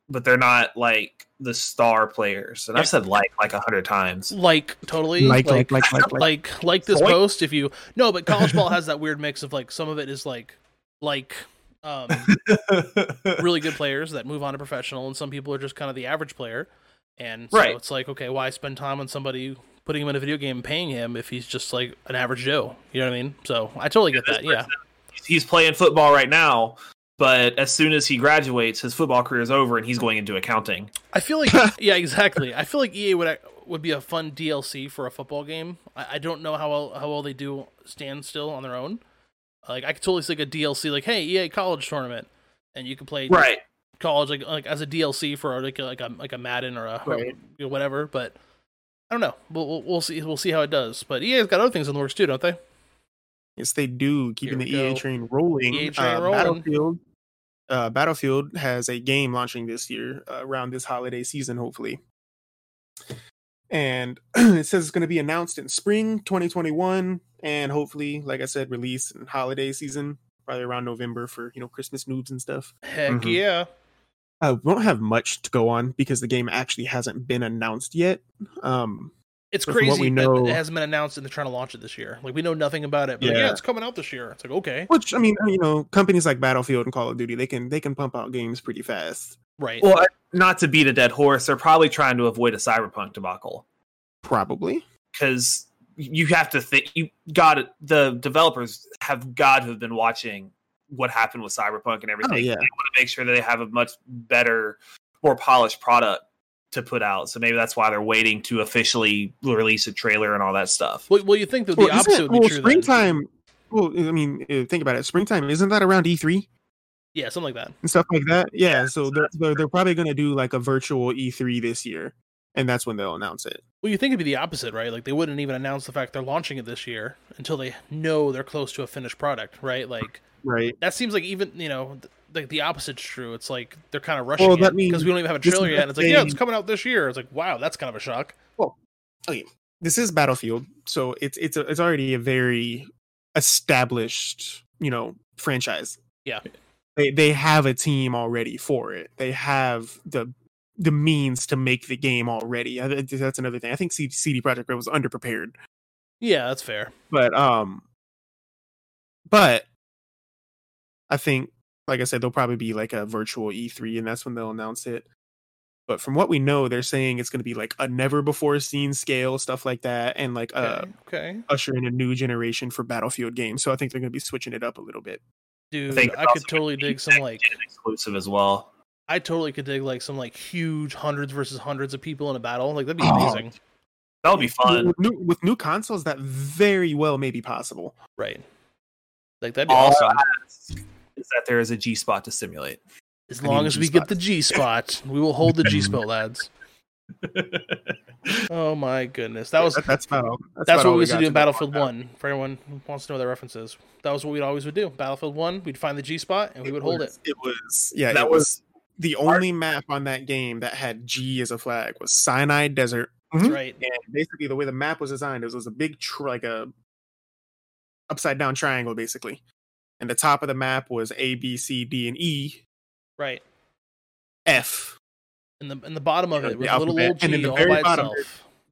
but they're not like the star players. And I've said like like a hundred times. Like totally. Like like like like like. like like this Zoink. post if you no but college ball has that weird mix of like some of it is like like um really good players that move on to professional and some people are just kind of the average player and so Right. it's like okay why spend time on somebody putting him in a video game and paying him if he's just like an average joe you know what i mean so i totally get this that yeah He's playing football right now, but as soon as he graduates, his football career is over, and he's going into accounting. i feel like yeah exactly i feel like ea would would be a fun dlc for a football game i, I don't know how well how well they do stand still on their own like i could totally see like a dlc like hey ea college tournament and you can play Right. college like like as a DLC for like a, like a like a Madden or a Right. you know, whatever. But I don't know. We'll, we'll we'll see we'll see how it does. But EA's got other things in the works too, don't they? Yes, they do. Keeping the EA go. train rolling. EA train uh, rolling. Battlefield. Uh, Battlefield has a game launching this year uh, around this holiday season, hopefully. And it says it's going to be announced in spring 2021, and hopefully, like I said, release in holiday season, probably around November for you know Christmas noobs and stuff. Heck Mhm. yeah! Uh, we don't have much to go on because the game actually hasn't been announced yet. Um, It's But crazy we that it hasn't been announced and they're trying to launch it this year. Like we know nothing about it. But like, yeah, Yeah. it's coming out this year. It's like okay, Which I mean, uh, you know, companies like Battlefield and Call of Duty, they can they can pump out games pretty fast. right? Well, not to beat a dead horse, they're probably trying to avoid a cyberpunk debacle Probably. because you have to think you got it. The developers have got to have been watching what happened with cyberpunk and oh, everything. Oh, yeah. They want to make sure that they have a much better, more polished product to put out. So maybe that's why they're waiting to officially release a trailer and all that stuff. well, well, you think that the Well, opposite would be well, true? then. springtime. Well, I mean, uh, think about it. Springtime isn't that around E3 yeah, something like that. and stuff like that? Yeah. so they're, they're they're probably going to do like a virtual E3 this year, and that's when they'll announce it. Well, you think it'd be the opposite, right? Like they wouldn't even announce the fact they're launching it this year until they know they're close to a finished product, right? Like Right. that seems like even you know th- like the opposite's true. It's like they're kind of rushing Well, it because we don't even have a trailer yet. And it's like, yeah, it's coming out this year. It's like, wow, that's kind of a shock. Well, okay, this is Battlefield, so it's it's a, it's already a very established, you know, franchise. Yeah. They they have a team already for it. They have the the means to make the game already. That's another thing. I think CD Projekt Red was underprepared. Yeah, that's fair. but um but i think like i said there'll probably be like a virtual e3 and that's when they'll announce it but from what we know they're saying it's going to be like a never before seen scale stuff like that and like uh Okay, okay. usher in a new generation for battlefield games so i think they're going to be switching it up a little bit dude. think I, could totally dig some like exclusive as well. I totally could dig like some like huge hundreds versus hundreds of people in a battle. Like that'd be Oh, amazing, That would be fun. with new, with new consoles that very well may be possible right? Like that'd be All awesome. I ask is that there is a G spot to simulate. As I long as we get the G spot, we will hold the G spot, lads. Oh my goodness, that was That- that's about all That's about what all we used to do in go on Battlefield that. One. For anyone who wants to know the references, that was what we always would do. Battlefield One, we'd find the G spot and we would hold it. It was yeah. That it was the only map on that game that had G as a flag was Sinai Desert. That's mm-hmm. right. And basically, the way the map was designed, it was, it was a big tr- like a upside down triangle, basically. And the top of the map was A, B, C, D, and E, Right. F. And the and the bottom of Yeah, it was a little old And then G the very bottom.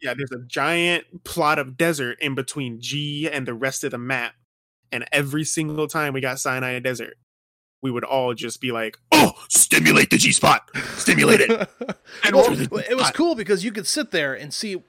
Yeah, there's a giant plot of desert in between G and the rest of the map. And every single time we got Sinai Desert, we would all just be like, "Oh, stimulate the G spot, stimulate it." And well, it? it was cool because you could sit there and see,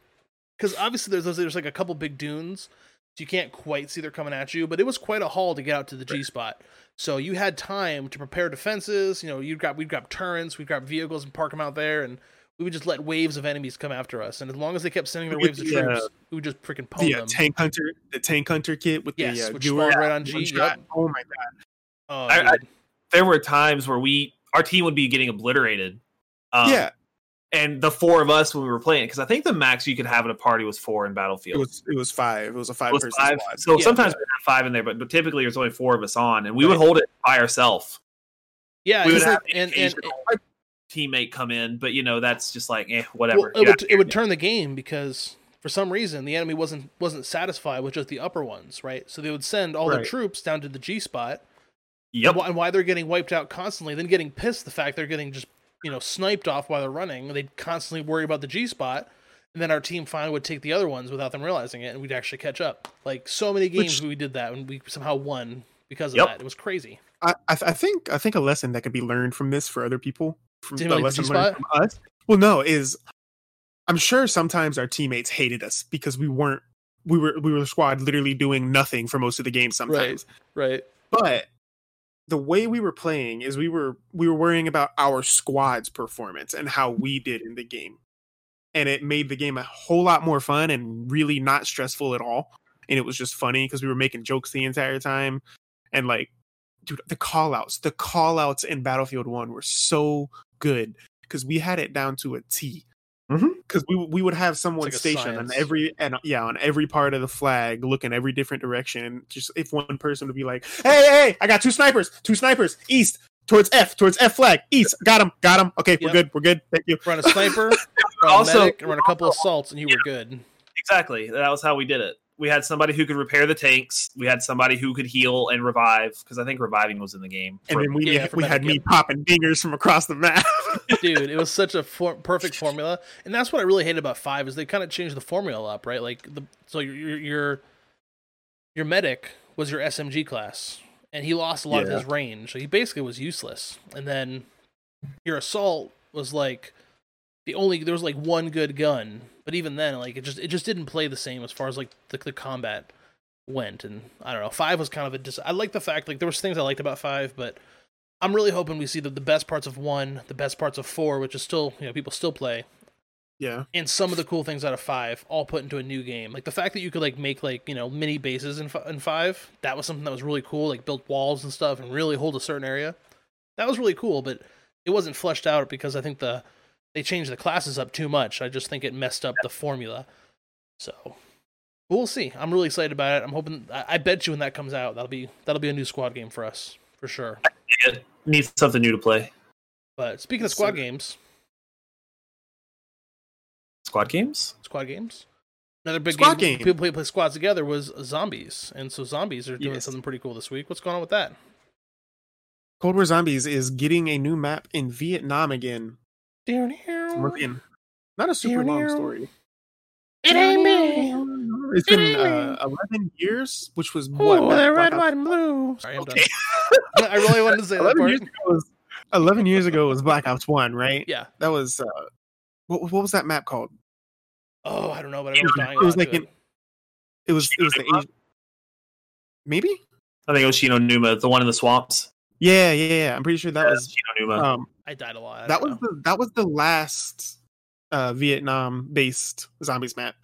because obviously there's those- there's like a couple big dunes, so you can't quite see they're coming at you. But it was quite a haul to get out to the G spot, so you had time to prepare defenses. You know, you grab we'd grab turrets, we'd grab vehicles and park them out there, and we would just let waves of enemies come after us. And as long as they kept sending their We waves of get the, uh, troops, we would just freaking pwn the uh, tank hunter, the tank hunter kit with Yes, the uh, which viewer spawned right on G, one yep. Oh my god! oh, I- I- there were times where we our team would be getting obliterated. Um, yeah, and the four of us when we were playing because I think the max you could have in a party was four in Battlefield. it was it was five. It was a five was person five. squad. So Yeah. sometimes we have five in there, but, but typically there's only four of us on, and we would hold it by ourselves. yeah, we would have like- an and, and teammate come in, but you know that's just like eh, well, whatever. it would it would turn the game because for some reason the enemy wasn't wasn't satisfied with just the upper ones, right? So they would send all their troops down to the G spot, Yep. and, why, and why they're getting wiped out constantly, then getting pissed the fact they're getting just you know sniped off while they're running. They'd constantly worry about the G spot, and then our team finally would take the other ones without them realizing it, and we'd actually catch up. Like so many games Which- we did that, and we somehow won because of Yep. that. It was crazy. I, I th- I think I think a lesson that could be learned from this for other people, from the lesson G-spot? learned from us. Well, no, is I'm sure sometimes our teammates hated us because we weren't we were we were the squad literally doing nothing for most of the game sometimes. Right. But the way we were playing is we were we were worrying about our squad's performance and how we mm-hmm. did in the game. And it made the game a whole lot more fun and really not stressful at all. And it was just funny because we were making jokes the entire time. And like, dude, the call outs, the call outs in Battlefield 1 were so good because we had it down to a T. Mhm. Because we we would have someone like stationed on every and yeah on every part of the flag, looking every different direction. Just if one person would be like, "Hey, hey, hey, I got two snipers, two snipers, east towards F, towards F flag, east, got him, got him. Okay, we're good, we're good. Thank you." Run a sniper, run Also- a medic, run a couple assaults, and you were good. Exactly. That was how we did it. We had somebody who could repair the tanks. We had somebody who could heal and revive because I think reviving was in the game. And for- then we yeah, for we had me popping fingers from across the map. dude it was such a for- perfect formula and that's what i really hated about five is they kind of changed the formula up right like the so your your your, your medic was your smg class and he lost a lot of his range so he basically was useless and then your assault was like the only there was like one good gun but even then like it just it just didn't play the same as far as like the, the combat went and i don't know five was kind of a dis- i like the fact like there was things i liked about five but I'm really hoping we see the, the best parts of one, the best parts of four, which is still you know people still play, yeah. and some of the cool things out of five, all put into a new game. Like the fact that you could like make like you know mini bases in in five, that was something that was really cool. Like build walls and stuff, and really hold a certain area. That was really cool, but it wasn't fleshed out because I think the they changed the classes up too much. I just think it messed up the formula. So we'll see. I'm really excited about it. I'm hoping. I, I bet you when that comes out, that'll be that'll be a new squad game for us for sure. it needs something new to play. But speaking of squad sir. games, Squad games. squad games. Another big Squad game, game. people play, play squads together was zombies, and so zombies are doing Yes. something pretty cool this week. What's going on with that? Cold War Zombies is getting a new map in Vietnam again. It We're looking- Not a super long story. It ain't me. It's been uh, 11 years, which was what? Oh, Black- they're red, white, and blue. Sorry, I'm Okay. done. I really wanted to say that 11 part. years, ago was, 11 years ago was Black Ops 1, right? Yeah. That was, uh, what, what was that map called? Oh, I don't know, but I know I'm dying. It was like to in- it. It was, it was the Asian. Maybe? I think it was Shi No Numa, the one in the swamps. Yeah, yeah, yeah. I'm pretty sure that Yeah, was, Shi No Numa. um, I died a lot. I that don't was the, that was the last, uh, Vietnam based zombies map.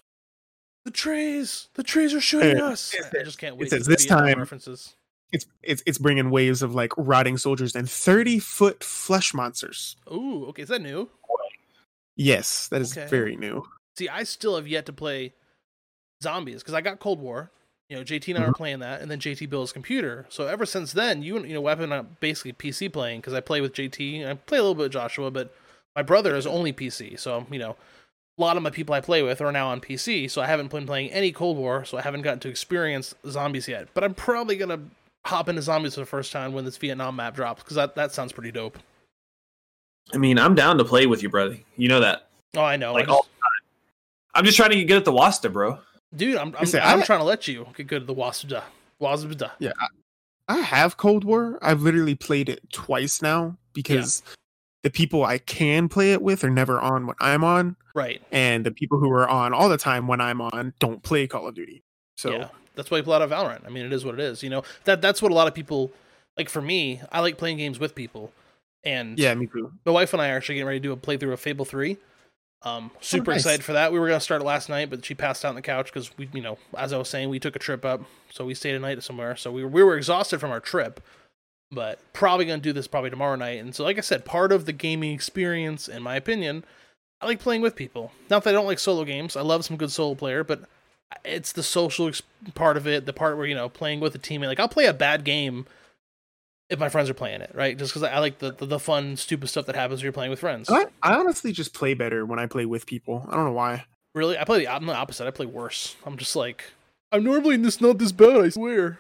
the trees. The trees are shooting Yeah. us. It I just can't wait. says to this Vietnam time- references. It's, it's, it's bringing waves of like rotting soldiers and 30 foot flesh monsters. Ooh, okay, is that new? Yes, that is Okay. very new. See, I still have yet to play zombies because I got Cold War. You know, JT and I Mm-hmm. were playing that, and then JT built his computer. So ever since then, you and you know, I've been basically PC playing because I play with JT and I play a little bit with Joshua, but my brother is only PC. So you know, a lot of my people I play with are now on PC. So I haven't been playing any Cold War, so I haven't gotten to experience zombies yet. But I'm probably gonna hop into zombies for the first time when this Vietnam map drops because that that sounds pretty dope. I mean, I'm down to play with you, brother. You know that. Oh, I know. I Like just- all the time. I'm just trying to get at the Wasta, bro. Dude, I'm I'm, I'm I- trying to let you get good at the Wasda. Wasda. Yeah, I, I have Cold War. I've literally played it twice now because the people I can play it with are never on when I'm on, Right. and the people who are on all the time when I'm on don't play Call of Duty. So yeah, that's why I play a lot of Valorant. I mean, it is what it is. You know that that's what a lot of people like. For me, I like playing games with people, and yeah, me too. my wife and I are actually getting ready to do a playthrough of Fable Three. Um, super nice. excited for that. We were gonna start it last night, but she passed out on the couch because we, you know, as I was saying, we took a trip up, so we stayed a night somewhere. So we were, we were exhausted from our trip, but probably gonna do this probably tomorrow night. And so, like I said, part of the gaming experience, in my opinion, I like playing with people. Not that I don't like solo games. I love some good solo player, but it's the social part of it, the part where you know playing with a teammate. Like I'll play a bad game if my friends are playing it, right? Just because I like the, the the fun, stupid stuff that happens when you're playing with friends. I, I honestly just play better when I play with people. I don't know why. Really, I play the I'm the opposite. I play worse. I'm just like I'm normally this not this bad. I swear.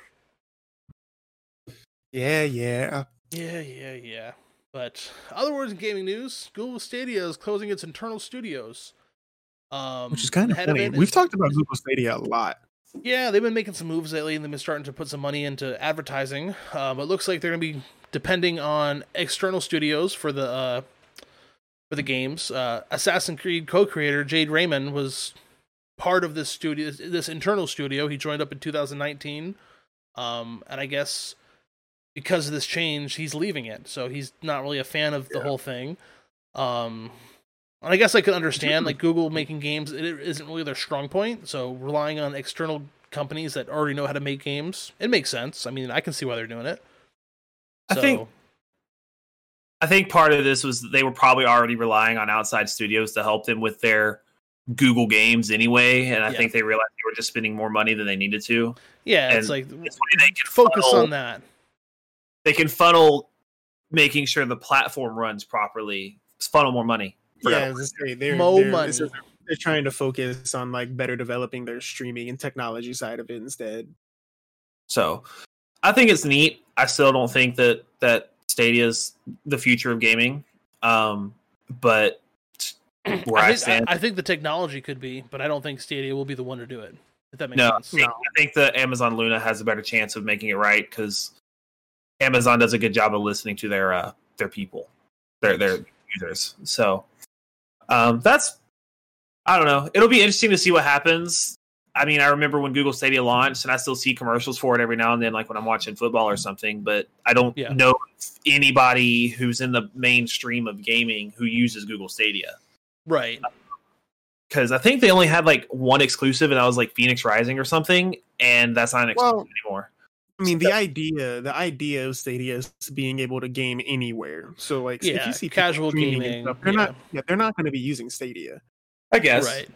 Yeah, yeah. Yeah, yeah, yeah. But other words in gaming news, Google Stadia is closing its internal studios. Um, Which is kind of head of funny. We've is- talked about Google Stadia a lot. Yeah, they've been making some moves lately, and they've been starting to put some money into advertising. Um, it looks like they're going to be depending on external studios for the uh, for the games. Uh, Assassin's Creed co-creator Jade Raymond was part of this studio, this internal studio. He joined up in 2019, um, and I guess because of this change, he's leaving it. So he's not really a fan of the Yeah. whole thing. Um, and I guess I could understand like Google making games it isn't really their strong point. So relying on external companies that already know how to make games, it makes sense. I mean, I can see why they're doing it. I think I think part of this was they were probably already relying on outside studios to help them with their Google games anyway, and I Yeah. think they realized they were just spending more money than they needed to. yeah, it's and like they can focus funnel, on that. They can funnel making sure the platform runs properly. Funnel more money. Yeah, I was gonna say, they're, Mo they're- money. Is, they're trying to focus on like better developing their streaming and technology side of it instead. So I think it's neat. I still don't think that that Stadia is the future of gaming. Um, but where I I, think, stand, I, I think the technology could be, but I don't think Stadia will be the one to do it. If that makes no, I sense. think, I think that Amazon Luna has a better chance of making it right because Amazon does a good job of listening to their uh, their people, their their users. So um, that's I don't know. It'll be interesting to see what happens. I mean, I remember when Google Stadia launched, and I still see commercials for it every now and then, like when I'm watching football or something. But I don't Yeah. know anybody who's in the mainstream of gaming who uses Google Stadia Right. because I think they only had like one exclusive, and that was like Fenyx Rising or something, and that's not an exclusive Well, anymore. I mean, the idea, the idea of Stadia is being able to game anywhere. So, like, if Yeah, you see people casual streaming and gaming, stuff, they're yeah. not, yeah, they're not going to be using Stadia. I guess, Right.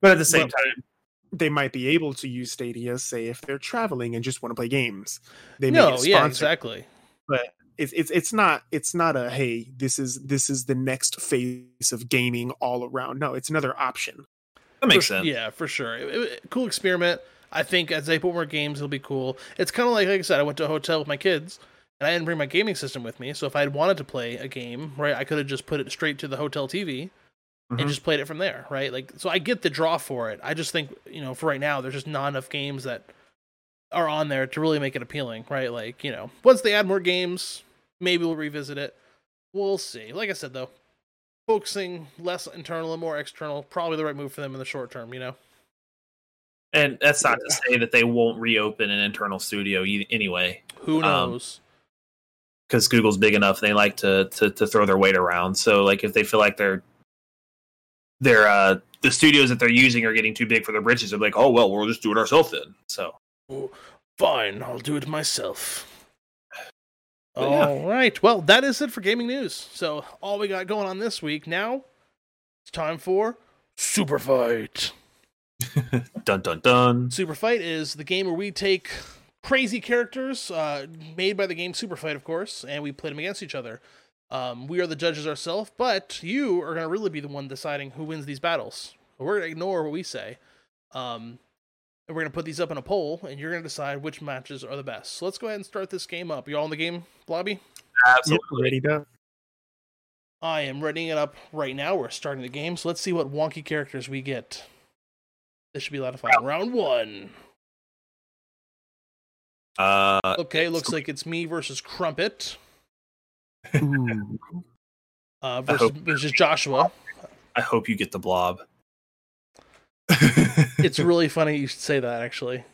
but at the same Well, time, They might be able to use Stadia, say, if they're traveling and just want to play games. They may No, get yeah, exactly. but it's it's it's not it's not a hey, this is this is the next phase of gaming all around. No, it's another option. that makes For- sense. Yeah, for sure. It- it- cool experiment. I think as they put more games, it'll be cool. It's kind of like, like I said, I went to a hotel with my kids, and I didn't bring my gaming system with me. So if I had wanted to play a game, right, I could have just put it straight to the hotel TV Mhm. and just played it from there, right? Like, so I get the draw for it. I just think, you know, for right now, there's just not enough games that are on there to really make it appealing, right? Like, you know, once they add more games, maybe we'll revisit it. We'll see. Like I said, though, focusing less internal and more external, probably the right move for them in the short term, you know? And that's not to say that they won't reopen an internal studio e- anyway, Who Um, knows? because Google's big enough. They like to, to to throw their weight around. So like if they feel like they're they're uh the studios that they're using are getting too big for their britches, they're like, oh well, we'll just do it ourselves then. So Fine, I'll do it myself. But yeah. All right. Well, that is it for gaming news. So all we got going on this week. Now it's time for Super Fight. dun dun dun. Super Fight is the game where we take crazy characters uh, made by the game Super Fight, of course, and we play them against each other. Um, we are the judges ourselves, but you are going to really be the one deciding who wins these battles. We're going to ignore what we say. Um, and we're going to put these up in a poll, and you're going to decide which matches are the best. So let's go ahead and start this game up. You all in the game, Blobby? Yep, Absolutely. ready to I am readying it up right now. We're starting the game, so let's see what wonky characters we get. This should be a lot of fun. Round one. Uh, Okay, looks like it's me versus Crumpet. Ooh. Uh, versus, hope- versus Joshua. I hope you get the blob. It's really funny you should say that. Actually,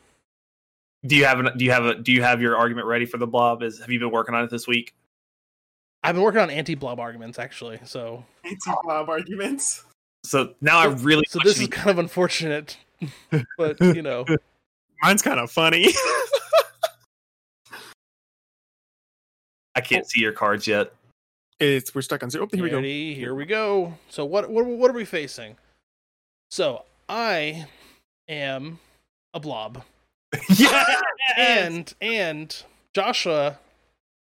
Do you have an, do you have a do you have your argument ready for the blob? Is have you been working on it this week? I've been working on anti-blob arguments actually. So, Anti-blob arguments. So now I really so this is kind of unfortunate, but you know, Mine's kind of funny. I can't see your cards yet. it's we're stuck on zero. Oh, here we go. here we go. So what what what are we facing? So I am a blob, yeah, and and Joshua is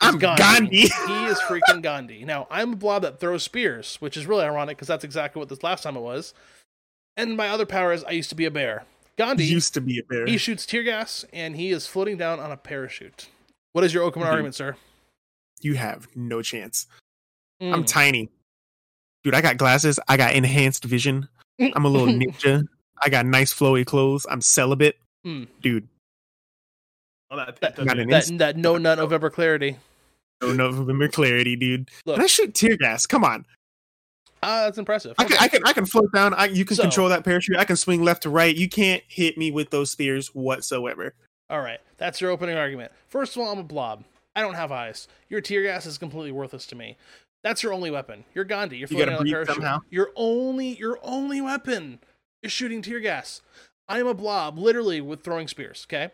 I'm Gandhi. Gandhi. he is freaking Gandhi. Now, I'm a blob that throws spears, which is really ironic because that's exactly what this last time it was. And my other power is I used to be a bear. Gandhi, Used to be a bear. he shoots tear gas and he is floating down on a parachute. What is your Oakman Dude. argument, sir? You have no chance. Hmm. I'm tiny. Dude, I got glasses. I got enhanced vision. I'm a little ninja. I got nice flowy clothes. I'm celibate. Hmm. Dude, Oh, that That- picked up Got your- an that, that no nut November clarity. no November clarity, dude. Look, And I shoot tear gas. Come on. Ah, that's impressive. I can, I can I can float down. I, you can So- control that parachute. I can swing left to right. You can't hit me with those spears whatsoever. All right, that's your opening argument. First of all, I'm a blob. I don't have eyes. Your tear gas is completely worthless to me. That's your only weapon. You're Gandhi. You're You floating gotta on a parachute. somehow. Your only your only weapon is shooting tear gas. I am a blob, literally with throwing spears. Okay,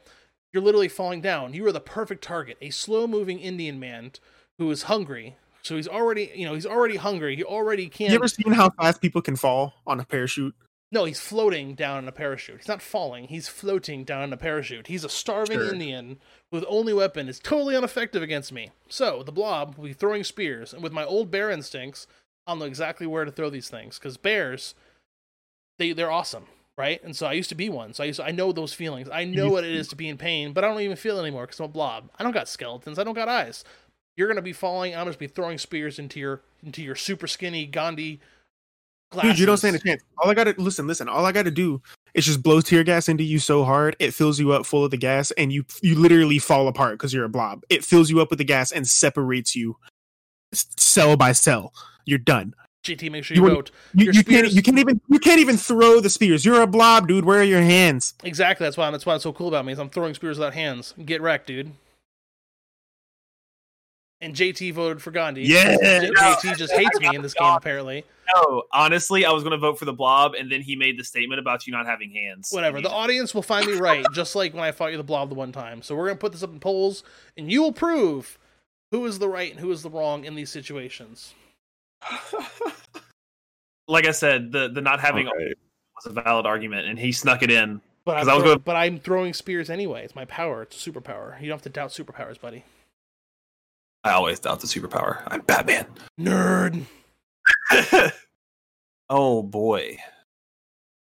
you're literally falling down. You are the perfect target. A slow moving Indian man who is hungry. So he's already, you know, he's already hungry. He already can't. You ever seen how fast people can fall on a parachute? No, he's floating down in a parachute. He's not falling. He's floating down in a parachute. He's a starving Sure. Indian with only weapon is totally ineffective against me. So the blob will be throwing spears, and with my old bear instincts, I'll know exactly where to throw these things. Because bears, they they're awesome, right? And so I used to be one, so I used to, I know those feelings. I know what it is to be in pain, but I don't even feel it anymore because I'm a blob. I don't got skeletons. I don't got eyes. You're gonna be falling. I'm gonna be throwing spears into your into your super skinny Gandhi. Glasses. Dude, you don't stand a chance. All I gotta listen, listen. All I gotta do is just blow tear gas into you so hard it fills you up full of the gas, and you you literally fall apart because you're a blob. It fills you up with the gas and separates you cell by cell. You're done. JT, make sure You you, vote. You, you can't you can't even you can't even throw the spears. You're a blob, dude. Where are your hands? Exactly. That's why I'm, that's why it's so cool about me. Is I'm throwing spears without hands. Get wrecked, dude. And JT voted for Gandhi. Yeah. J- JT just hates me in this game. Apparently, No, honestly, I was gonna vote for the blob, and then he made the statement about you not having hands. whatever. The audience will find me right, just like when I fought you the blob the one time. So we're gonna put this up in polls, and you will prove who is the right and who is the wrong in these situations. like I said, the the not having Okay. was a valid argument, and he snuck it in. But I'm, 'Cause I was throw- gonna- but I'm throwing spears anyway. It's my power. It's a superpower. You don't have to doubt superpowers, buddy. I always doubt the superpower. I'm Batman. Nerd. oh boy.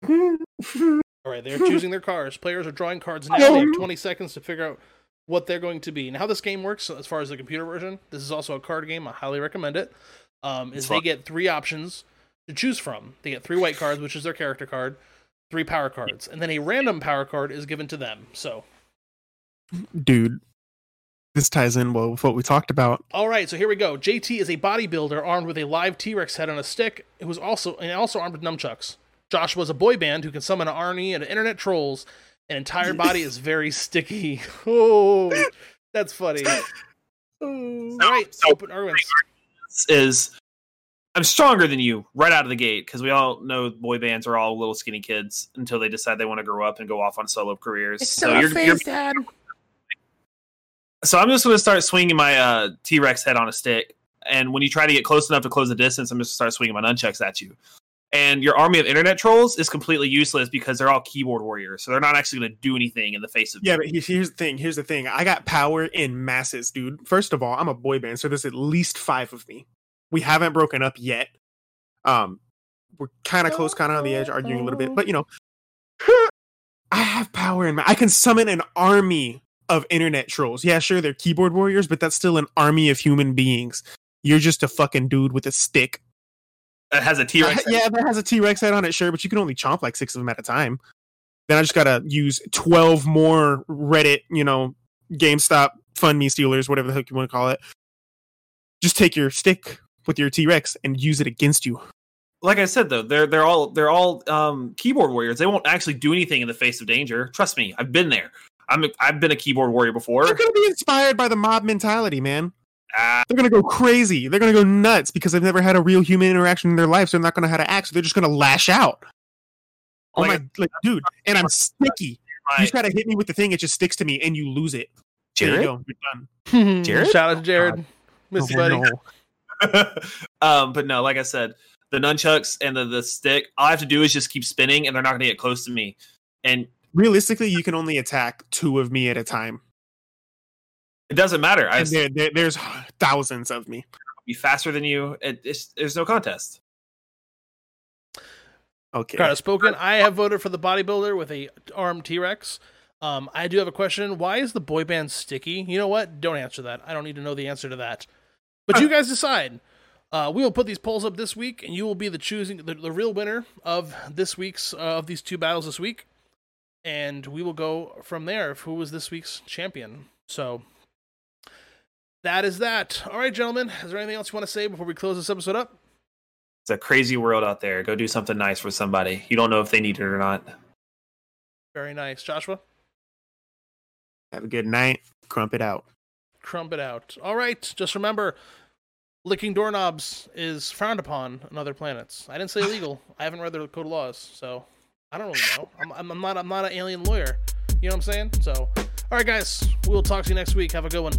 All right, they're choosing their cars. Players are drawing cards now. They have 20 seconds to figure out what they're going to be. And how this game works, as far as the computer version, this is also a card game. I highly recommend it. Um, is It's they fun. get three options to choose from. They get three white cards, which is their character card, three power cards, and then a random power card is given to them. So, dude. This ties in well with what we talked about. all right, so here we go. JT is a bodybuilder armed with a live T-Rex head on a stick. It was also and also armed with nunchucks. Joshua's a boy band who can summon an army and internet trolls. An entire body is very sticky. Oh, that's funny. All right, so- open arguments. is I'm stronger than you right out of the gate because we all know boy bands are all little skinny kids until they decide they want to grow up and go off on solo careers. so you're, you're Dad. So I'm just going to start swinging my uh, T Rex head on a stick, and when you try to get close enough to close the distance, I'm just going to start swinging my nunchucks at you. And your army of internet trolls is completely useless because they're all keyboard warriors, so they're not actually going to do anything in the face of Yeah, but here's the thing. Here's the thing. I got power in masses, dude. First of all, I'm a boy band, so there's at least five of me. We haven't broken up yet. Um, we're kind of close, kind of on the edge, arguing a little bit, but you know, I have power in. Ma- I can summon an army of internet trolls. Yeah, sure, they're keyboard warriors, but that's still an army of human beings. You're just a fucking dude with a stick. It has a T Rex. yeah, that has a T Rex head on it, sure, but you can only chomp like six of them at a time. Then I just gotta use twelve more Reddit, you know, GameStop fund me stealers, whatever the heck you want to call it. Just take your stick with your T Rex and use it against you. Like I said though, they're they're all they're all um, keyboard warriors. They won't actually do anything in the face of danger. Trust me, I've been there. I'm a, I've been a keyboard warrior before. They're gonna be inspired by the mob mentality, man. Ah, They're gonna go crazy. They're gonna go nuts because they've never had a real human interaction in their life, so they're not gonna know how to act. So they're just gonna lash out. Oh Like- my, like, dude, and I'm sticky. You my- just gotta hit me with the thing; it just sticks to me, and you lose it. There you Jared? go. You're done. Jared? Shout out to Jared. Miss Oh, buddy. no. um, but no, like I said, the nunchucks and the, the stick, all I have to do is just keep spinning, and they're not going to get close to me. And realistically, you can only attack two of me at a time. it doesn't matter. I there, there, there's thousands of me. I'll be faster than you. It, it's, there's no contest. Okay. Kind of spoken. I have voted for the bodybuilder with a armed T Rex. Um, I do have a question. Why is the boy band sticky? You know what? Don't answer that. I don't need to know the answer to that. But you guys decide. Uh, we will put these polls up this week, and you will be the choosing the, the real winner of this week's uh, of these two battles this week, and we will go from there. Of who was this week's champion? So that is that. All right, gentlemen. Is there anything else you want to say before we close this episode up? It's a crazy world out there. Go do something nice for somebody. You don't know if they need it or not. Very nice, Joshua. Have a good night. Crump it out. crump it out. All right, just remember, licking doorknobs is frowned upon on other planets. I didn't say illegal. I haven't read the code of laws, so I don't really know. I'm, I'm, not I'm not an alien lawyer. You know what I'm saying? So, all right, guys, we'll talk to you next week. Have a good one.